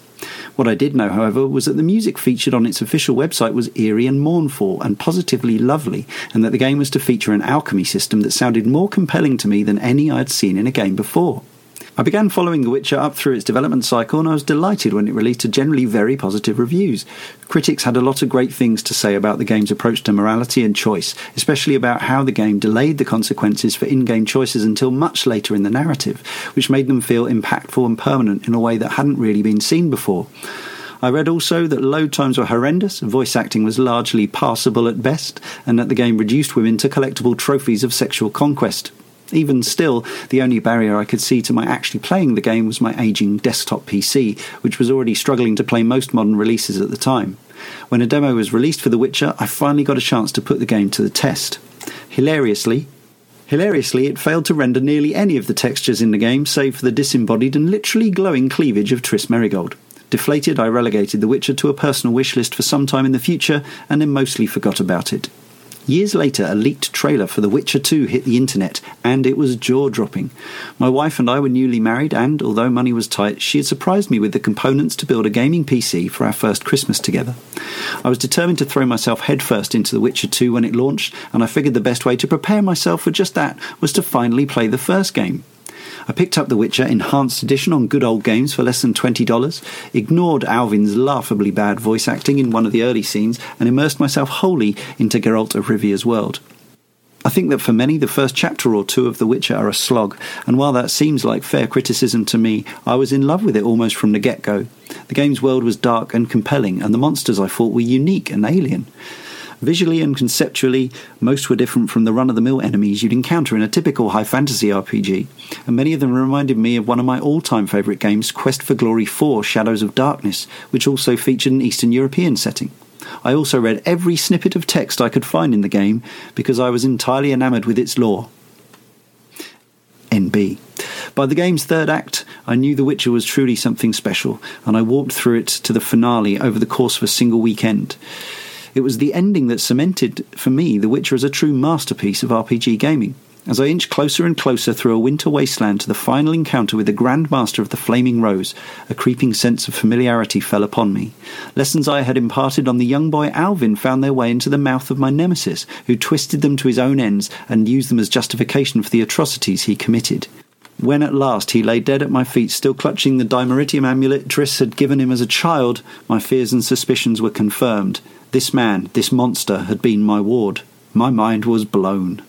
What I did know, however, was that the music featured on its official website was eerie and mournful and positively lovely, and that the game was to feature an alchemy system that sounded more compelling to me than any I'd seen in a game before. I began following The Witcher up through its development cycle, and I was delighted when it released to generally very positive reviews. Critics had a lot of great things to say about the game's approach to morality and choice, especially about how the game delayed the consequences for in game choices until much later in the narrative, which made them feel impactful and permanent in a way that hadn't really been seen before. I read also that load times were horrendous, voice acting was largely passable at best, and that the game reduced women to collectible trophies of sexual conquest. Even still, the only barrier I could see to my actually playing the game was my aging desktop PC, which was already struggling to play most modern releases at the time. When a demo was released for The Witcher, I finally got a chance to put the game to the test. Hilariously, Hilariously, it failed to render nearly any of the textures in the game, save for the disembodied and literally glowing cleavage of Triss Merigold. Deflated, I relegated The Witcher to a personal wish list for some time in the future, and then mostly forgot about it. Years later, a leaked trailer for The Witcher 2 hit the internet, and it was jaw dropping. My wife and I were newly married, and although money was tight, she had surprised me with the components to build a gaming PC for our first Christmas together. I was determined to throw myself headfirst into The Witcher 2 when it launched, and I figured the best way to prepare myself for just that was to finally play the first game. I picked up The Witcher Enhanced Edition on Good Old Games for less than $20, ignored Alvin's laughably bad voice acting in one of the early scenes, and immersed myself wholly into Geralt of Rivia's world. I think that for many, the first chapter or two of The Witcher are a slog, and while that seems like fair criticism to me, I was in love with it almost from the get go. The game's world was dark and compelling, and the monsters I fought were unique and alien. Visually and conceptually, most were different from the run of the mill enemies you'd encounter in a typical high fantasy RPG, and many of them reminded me of one of my all time favourite games, Quest for Glory 4 Shadows of Darkness, which also featured an Eastern European setting. I also read every snippet of text I could find in the game because I was entirely enamoured with its lore. NB. By the game's third act, I knew The Witcher was truly something special, and I walked through it to the finale over the course of a single weekend. It was the ending that cemented, for me, The Witcher as a true masterpiece of RPG gaming. As I inched closer and closer through a winter wasteland to the final encounter with the Grand Master of the Flaming Rose, a creeping sense of familiarity fell upon me. Lessons I had imparted on the young boy Alvin found their way into the mouth of my nemesis, who twisted them to his own ends and used them as justification for the atrocities he committed. When at last he lay dead at my feet, still clutching the Dimeritium amulet Triss had given him as a child, my fears and suspicions were confirmed. This man, this monster, had been my ward. My mind was blown.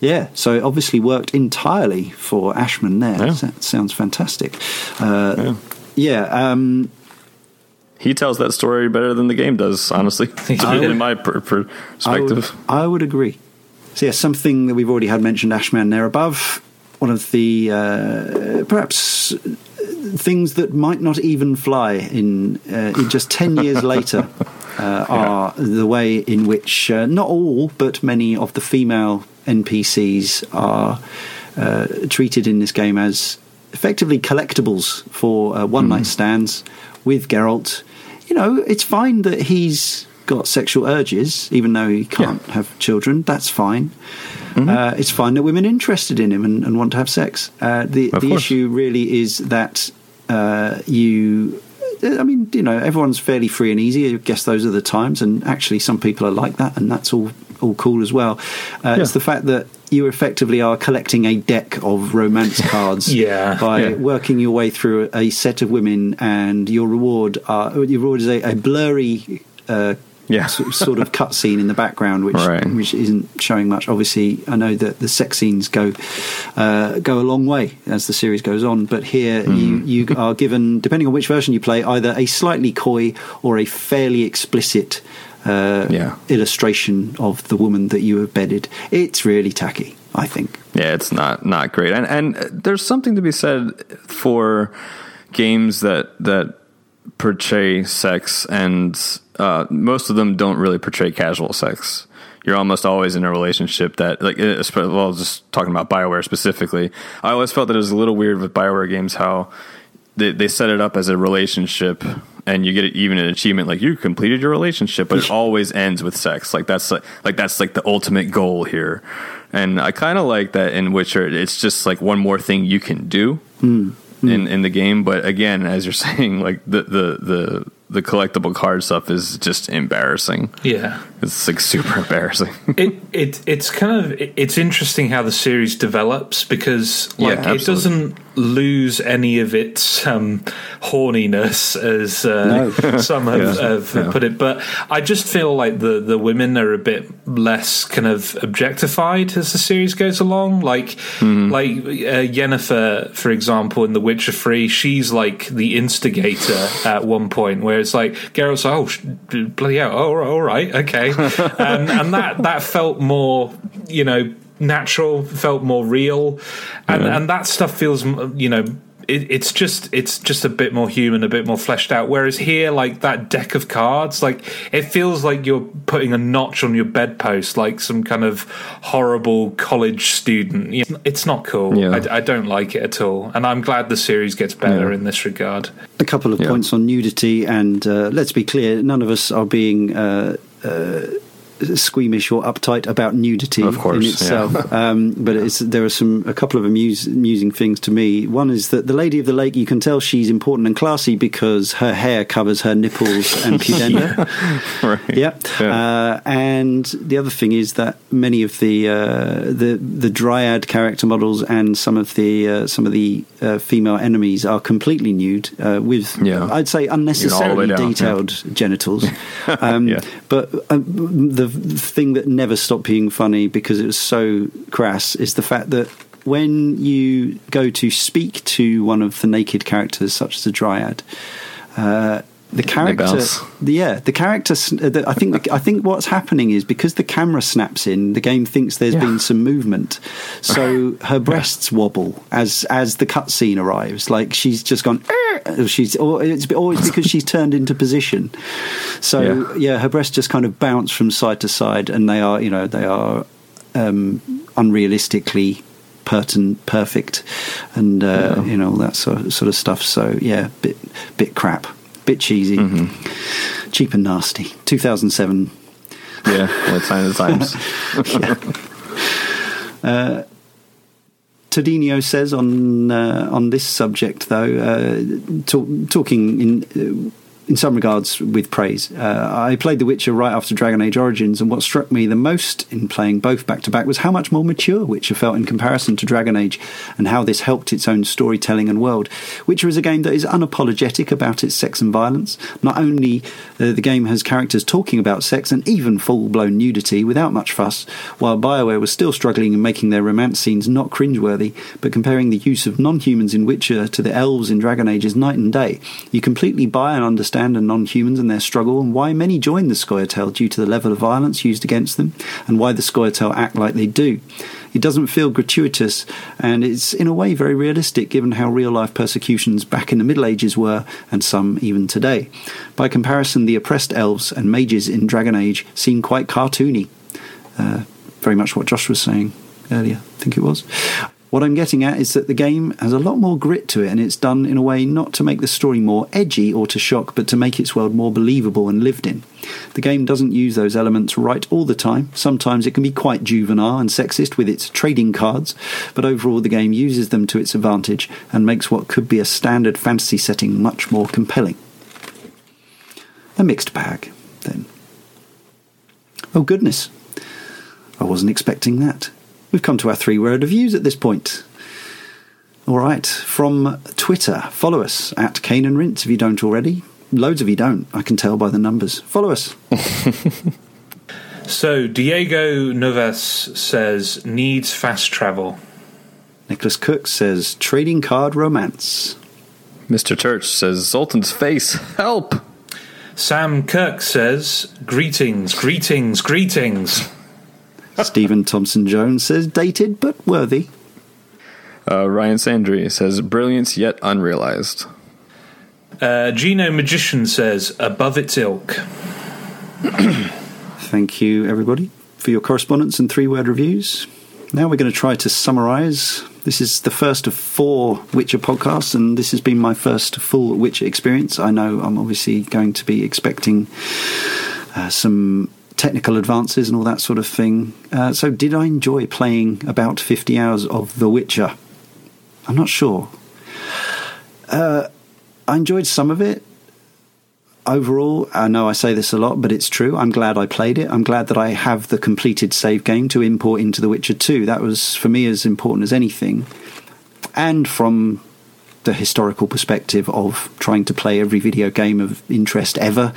Yeah, so it obviously worked entirely for Ashman there.
Yeah.
That sounds fantastic. Uh, yeah, um,
He tells that story better than the game does, honestly, in my per- per-
I would,
perspective.
I would agree. So, yeah, something that we've already had mentioned, Ashman there above. One of the uh, perhaps things that might not even fly in, uh, in just 10 years later uh, are the way in which uh, not all, but many of the female NPCs are uh, treated in this game as effectively collectibles for uh, one night stands with Geralt. You know, it's fine that he's got sexual urges, even though he can't have children. That's fine. Uh, it's fine that women are interested in him and, and want to have sex. Uh, the
Of
the
course.
issue really is that uh, you. I mean, you know, everyone's fairly free and easy. I guess those are the times, and actually, some people are like that, and that's all all cool as well. Uh, It's the fact that you effectively are collecting a deck of romance cards
Yeah.
by
Yeah.
working your way through a set of women, and your reward are, your reward is a, a blurry. Uh,
Yeah.
s- sort of cutscene in the background, which
Right.
which isn't showing much. Obviously, I know that the sex scenes go uh, go a long way as the series goes on, but here
Mm-hmm.
you you are given, depending on which version you play, either a slightly coy or a fairly explicit uh,
Yeah.
illustration of the woman that you have bedded. It's really tacky, I think.
Yeah, it's not not great, and and there's something to be said for games that that portray sex, and uh, most of them don't really portray casual sex. You're almost always in a relationship that, like, uh, well, just talking about Bioware specifically, I always felt that it was a little weird with Bioware games how they, they set it up as a relationship and you get even an achievement like you completed your relationship but it always ends with sex. Like that's like, like that's like the ultimate goal here. And i kind of like that in witcher it's just like one more thing you can do in in the game but again as you're saying like the the the the collectible card stuff is just embarrassing
Yeah.
it's like super embarrassing
it it it's kind of it- it's interesting how the series develops because
Yeah,
like it doesn't lose any of its um, horniness as uh, some have,
Yeah.
have
Yeah.
put it but I just feel like the the women are a bit less kind of objectified as the series goes along like
Mm-hmm.
like uh, Yennefer for example in The Witcher 3 she's like the instigator at one point where it's like Geralt's like, oh sh- bloody hell oh, all right okay. And, um, and that that felt more you know natural felt more real. And and that stuff feels you know it, it's just it's just a bit more human a bit more fleshed out whereas here like that deck of cards like it feels like you're putting a notch on your bedpost like some kind of horrible college student You know, it's not cool
Yeah.
I, I don't like it at all and i'm glad the series gets better
Yeah.
in this regard
a couple of
Yeah.
points on nudity, and uh, let's be clear: none of us are being uh, uh, squeamish or uptight about nudity
Of course,
in
yeah.
itself. um, but it's, there are some a couple of amuse, amusing things to me. One is that the lady of the lake, you can tell she's important and classy because her hair covers her nipples and pudenda.
right
Yeah.
Yeah.
Uh, and the other thing is that many of the uh, the the dryad character models and some of the uh, some of the uh, female enemies are completely nude uh, with
Yeah.
I'd say unnecessarily
down, yeah.
detailed genitals. Um,
Yeah.
But uh, the thing that never stopped being funny because it was so crass is the fact that when you go to speak to one of the naked characters, such as a dryad. Uh, the character, the- yeah, the character. uh, the- I think. I think what's happening is because the camera snaps in, the game thinks there's
Yeah.
been some movement, so her breasts wobble as as the cutscene arrives. Like she's just gone she's or it's always because she's turned into position. So yeah. yeah. her breasts just kind of bounce from side to side, and they are you know they are um, unrealistically pertinent, perfect, and uh, yeah. you know all that sort of, sort of stuff. So yeah, bit bit crap, bit cheesy, mm-hmm. cheap and nasty. Two thousand seven.
Yeah, what sign of the times.
uh, Todinho says on uh, on this subject, though, uh, talk, talking in in some regards with praise. Uh, I played The Witcher right after Dragon Age Origins, and what struck me the most in playing both back to back was how much more mature Witcher felt in comparison to Dragon Age, and how this helped its own storytelling and world. Witcher is a game that is unapologetic about its sex and violence. Not only uh, the game has characters talking about sex and even full blown nudity without much fuss, while BioWare was still struggling in making their romance scenes not cringeworthy, but comparing the use of non humans in Witcher to the elves in Dragon Age is night and day. You completely buy and understand and non humans and their struggle, and why many join the Scoia'tael due to the level of violence used against them, and why the Scoia'tael act like they do. It doesn't feel gratuitous, and it's in a way very realistic given how real life persecutions back in the Middle Ages were, and some even today. By comparison, the oppressed elves and mages in Dragon Age seem quite cartoony. Uh, very much what Josh was saying earlier, I think it was. What I'm getting at is that the game has a lot more grit to it, and it's done in a way not to make the story more edgy or to shock, but to make its world more believable and lived in. The game doesn't use those elements right all the time. Sometimes it can be quite juvenile and sexist with its trading cards, but overall the game uses them to its advantage and makes what could be a standard fantasy setting much more compelling. A mixed bag, then. Oh goodness, I wasn't expecting that. We've come to our three word reviews at this point. All right, from Twitter, follow us at Cane and Rinse if you don't already. Loads of you don't, I can tell by the numbers. Follow us.
so, Diego Noves says, needs fast travel.
Nicholas Cook says, trading card romance.
Mr. Church says, Zoltan's face, help!
Sam Kirk says, greetings, greetings, greetings.
Stephen Thompson Jones says dated but worthy.
Uh, Ryan Sandry says brilliance yet unrealized.
Uh, Gino Magician says above its ilk.
Thank you, everybody, for your correspondence and three word reviews. Now we're going to try to summarize. This is the first of four Witcher podcasts, and this has been my first full Witcher experience. I know I'm obviously going to be expecting uh, some technical advances and all that sort of thing. Uh, so, did I enjoy playing about 50 hours of The Witcher? I'm not sure. Uh, I enjoyed some of it. Overall, I know I say this a lot, but it's true. I'm glad I played it. I'm glad that I have the completed save game to import into The Witcher 2. That was, for me, as important as anything. And from the historical perspective of trying to play every video game of interest ever.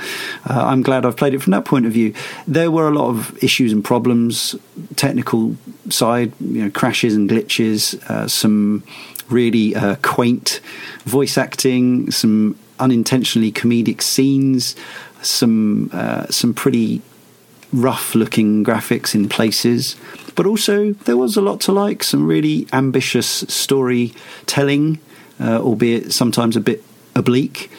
Uh, I'm glad I've played it from that point of view. There were a lot of issues and problems, technical side, you know, crashes and glitches, uh, some really uh, quaint voice acting, some unintentionally comedic scenes, some uh, some pretty rough looking graphics in places. But also, there was a lot to like, some really ambitious storytelling albeit sometimes a bit oblique.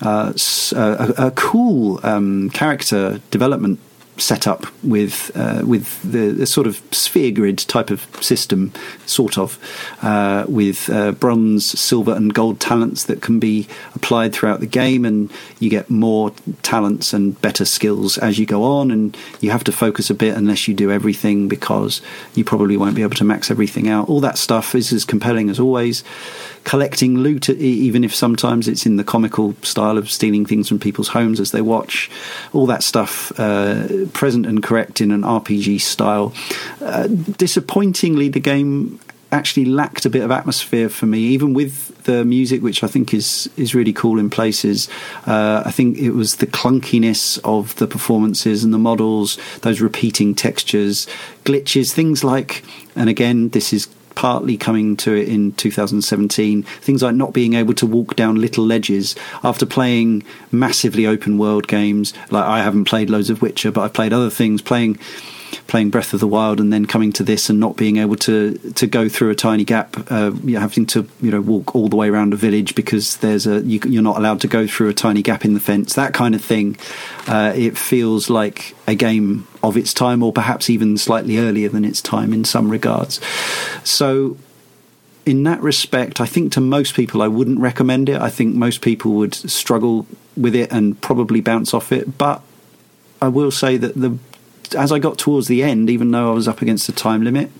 Uh, a, a, cool um, character development set up with uh, with the, the, sort of sphere grid type of system, sort of, uh, with uh, bronze, silver, and gold talents that can be applied throughout the game, and you get more talents and better skills as you go on, and you have to focus a bit unless you do everything because you probably won't be able to max everything out. All that stuff is as compelling as always collecting loot, even if sometimes it's in the comical style of stealing things from people's homes as they watch. All that stuff, uh, present and correct in an RPG style. Uh, disappointingly, the game actually lacked a bit of atmosphere for me, even with the music, which I think is is really cool in places. Uh, I think it was the clunkiness of the performances and the models, those repeating textures, glitches, things like. And again, this is partly coming to it in 2017. Things like not being able to walk down little ledges after playing massively open world games. Like I haven't played loads of Witcher, but I've played other things. Playing playing Breath of the Wild and then coming to this and not being able to to go through a tiny gap, uh, having to you know walk all the way around a village because there's a you, are not allowed to go through a tiny gap in the fence. That kind of thing. Uh, it feels like a game of its time, or perhaps even slightly earlier than its time in some regards. So. In that respect, I think to most people I wouldn't recommend it. I think most people would struggle with it and probably bounce off it. But I will say that the as I got towards the end, even though I was up against the time limit,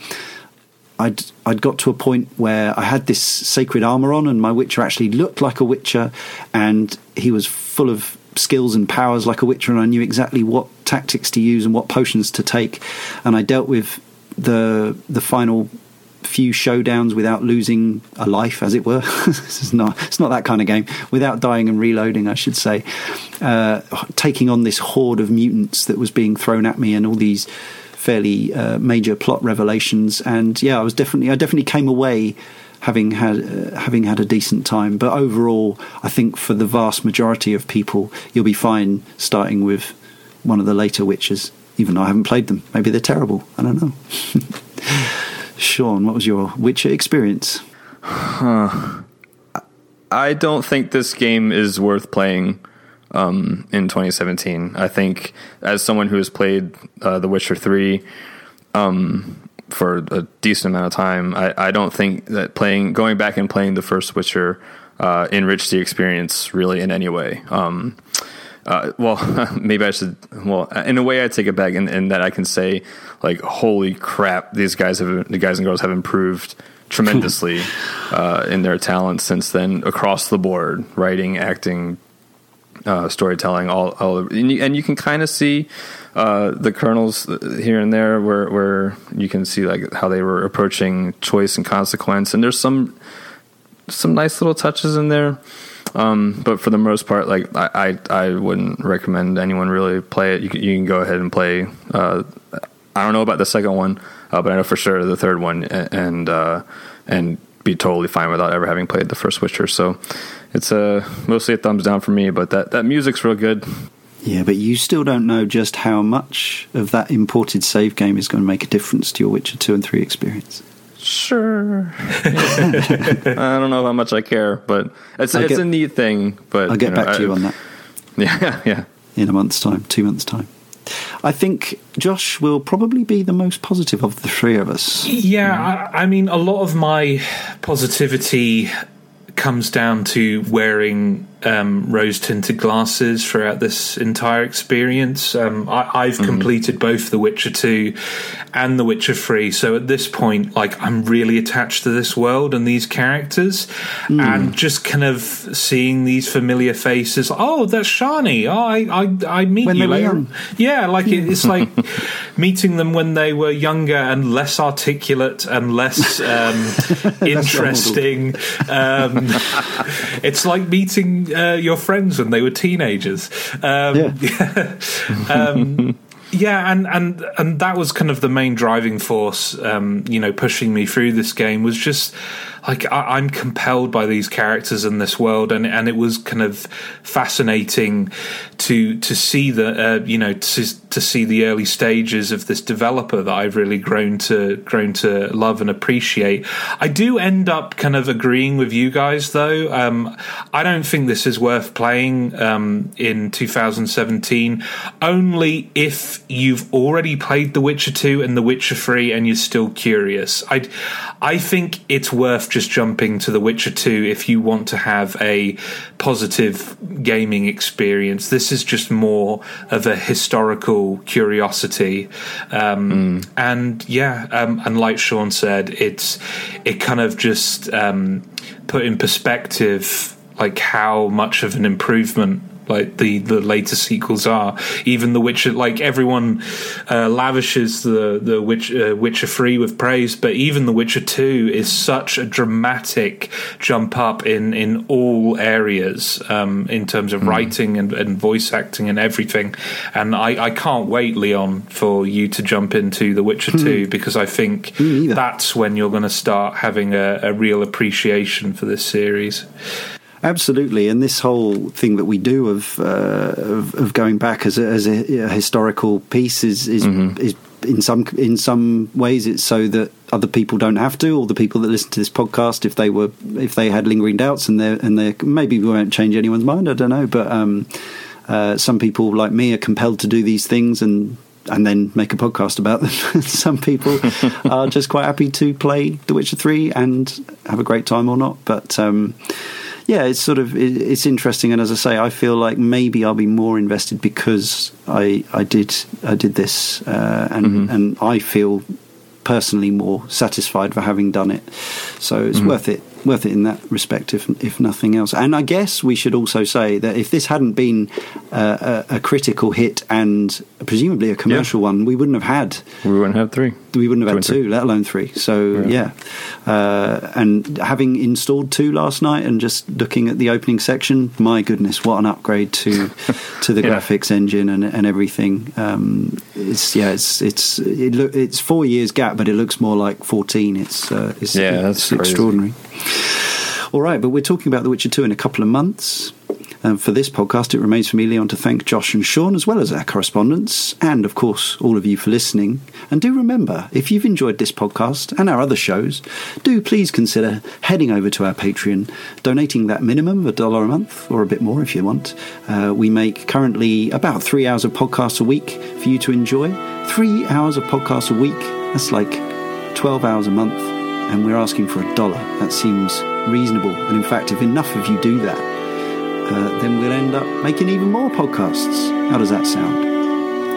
I'd I'd got to a point where I had this sacred armor on, and my Witcher actually looked like a Witcher, and he was full of skills and powers like a Witcher, and I knew exactly what tactics to use and what potions to take, and I dealt with the the final few showdowns without losing a life, as it were. it's not it's not that kind of game. Without dying and reloading, I should say. Uh, taking on this horde of mutants that was being thrown at me, and all these fairly uh, major plot revelations. And yeah, I was definitely I definitely came away having had uh, having had a decent time. But overall, I think for the vast majority of people, you'll be fine starting with one of the later Witches. Even though I haven't played them, maybe they're terrible. I don't know. Sean, what was your Witcher experience?
Huh. I don't think this game is worth playing um, in 2017. I think, as someone who has played uh, The Witcher 3 um, for a decent amount of time, I, I, don't think that playing, going back and playing the first Witcher uh, enriched the experience really in any way. Um, uh, well, maybe I should. Well, in a way, I take it back, in, in that I can say, like, holy crap, these guys have the guys and girls have improved tremendously uh, in their talents since then across the board, writing, acting, uh, storytelling, all, all, and you, and you can kind of see uh, the kernels here and there where where you can see like how they were approaching choice and consequence, and there's some some nice little touches in there. Um, but for the most part, like I, I, I, wouldn't recommend anyone really play it. You can, you can go ahead and play. Uh, I don't know about the second one, uh, but I know for sure the third one, and uh, and be totally fine without ever having played the first Witcher. So it's a uh, mostly a thumbs down for me. But that that music's real good.
Yeah, but you still don't know just how much of that imported save game is going to make a difference to your Witcher two and three experience.
Sure. I don't know how much I care, but it's I'll it's get, a neat thing. But
I'll get you know, back to I, you on that.
Yeah, yeah.
In a month's time, two months' time. I think Josh will probably be the most positive of the three of us.
Yeah, I, I mean, a lot of my positivity comes down to wearing um, rose tinted glasses throughout this entire experience. Um, I, have mm-hmm. completed both The Witcher 2 and The Witcher 3, so at this point, like, I'm really attached to this world and these characters, mm. and just kind of seeing these familiar faces. Oh, that's Shani. Oh, I, I, I meet
when
you
later.
Yeah, like, it's like meeting them when they were younger and less articulate and less um, interesting. Um, it's like meeting uh, your friends when they were teenagers. Um, yeah. um, yeah, and, and and that was kind of the main driving force, um, you know, pushing me through this game was just like I, am compelled by these characters in this world, and and it was kind of fascinating to to see the uh, you know to, to see the early stages of this developer that I've really grown to grown to love and appreciate. I do end up kind of agreeing with you guys though. Um, I don't think this is worth playing um, in 2017, only if you've already played The Witcher 2 and The Witcher 3 and you're still curious. I I think it's worth just jumping to The Witcher 2 if you want to have a positive gaming experience. This is just more of a historical curiosity. Um, mm. And yeah, um, and like Sean said, it's it kind of just um, put in perspective like how much of an improvement like the the later sequels are. Even The Witcher, like everyone uh, lavishes the the Witch, uh, Witcher three with praise, but even The Witcher two is such a dramatic jump up in in all areas um, in terms of mm. writing and, and, voice acting and everything. And I, I can't wait, Leon, for you to jump into The Witcher hmm. two because I think that's when you're going to start having a, a real appreciation for this series.
Absolutely, and this whole thing that we do of uh, of, of, going back as a, as a, a historical piece is is, mm-hmm. is in some in some ways it's so that other people don't have to, or the people that listen to this podcast, if they were if they had lingering doubts and they and they maybe we won't change anyone's mind. I don't know, but um, uh, some people like me are compelled to do these things and and then make a podcast about them. some people are just quite happy to play The Witcher Three and have a great time or not, but. Um, yeah, it's sort of it's interesting, and as I say, I feel like maybe I'll be more invested because I I did I did this, uh, and mm-hmm. and I feel personally more satisfied for having done it. So it's mm-hmm. worth it worth it in that respect, if if nothing else. And I guess we should also say that if this hadn't been uh, a, a, critical hit and presumably a commercial yeah. one, we wouldn't have had.
We wouldn't have three.
We wouldn't have had two, let alone three. So yeah, yeah. Uh, and having installed two last night and just looking at the opening section, my goodness, what an upgrade to to the yeah. graphics engine and, and everything. Um, it's yeah, it's it's it lo- it's four years gap, but it looks more like fourteen. It's uh, it's,
yeah, that's
extraordinary. All right, but we're talking about The Witcher 2 in a couple of months. And for this podcast, it remains for me, Leon, to thank Josh and Sean, as well as our correspondents, and of course, all of you for listening. And do remember, if you've enjoyed this podcast and our other shows, do please consider heading over to our Patreon, donating that minimum of a dollar a month, or a bit more if you want. Uh, we make currently about three hours of podcasts a week for you to enjoy. Three hours of podcasts a week, that's like 12 hours a month, and we're asking for a dollar. That seems reasonable. And in fact, if enough of you do that, uh, then we'll end up making even more podcasts. How does that sound?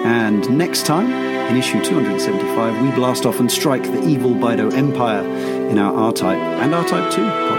And next time, in issue 275, we blast off and strike the evil Bydo Empire in our R Type and R Type 2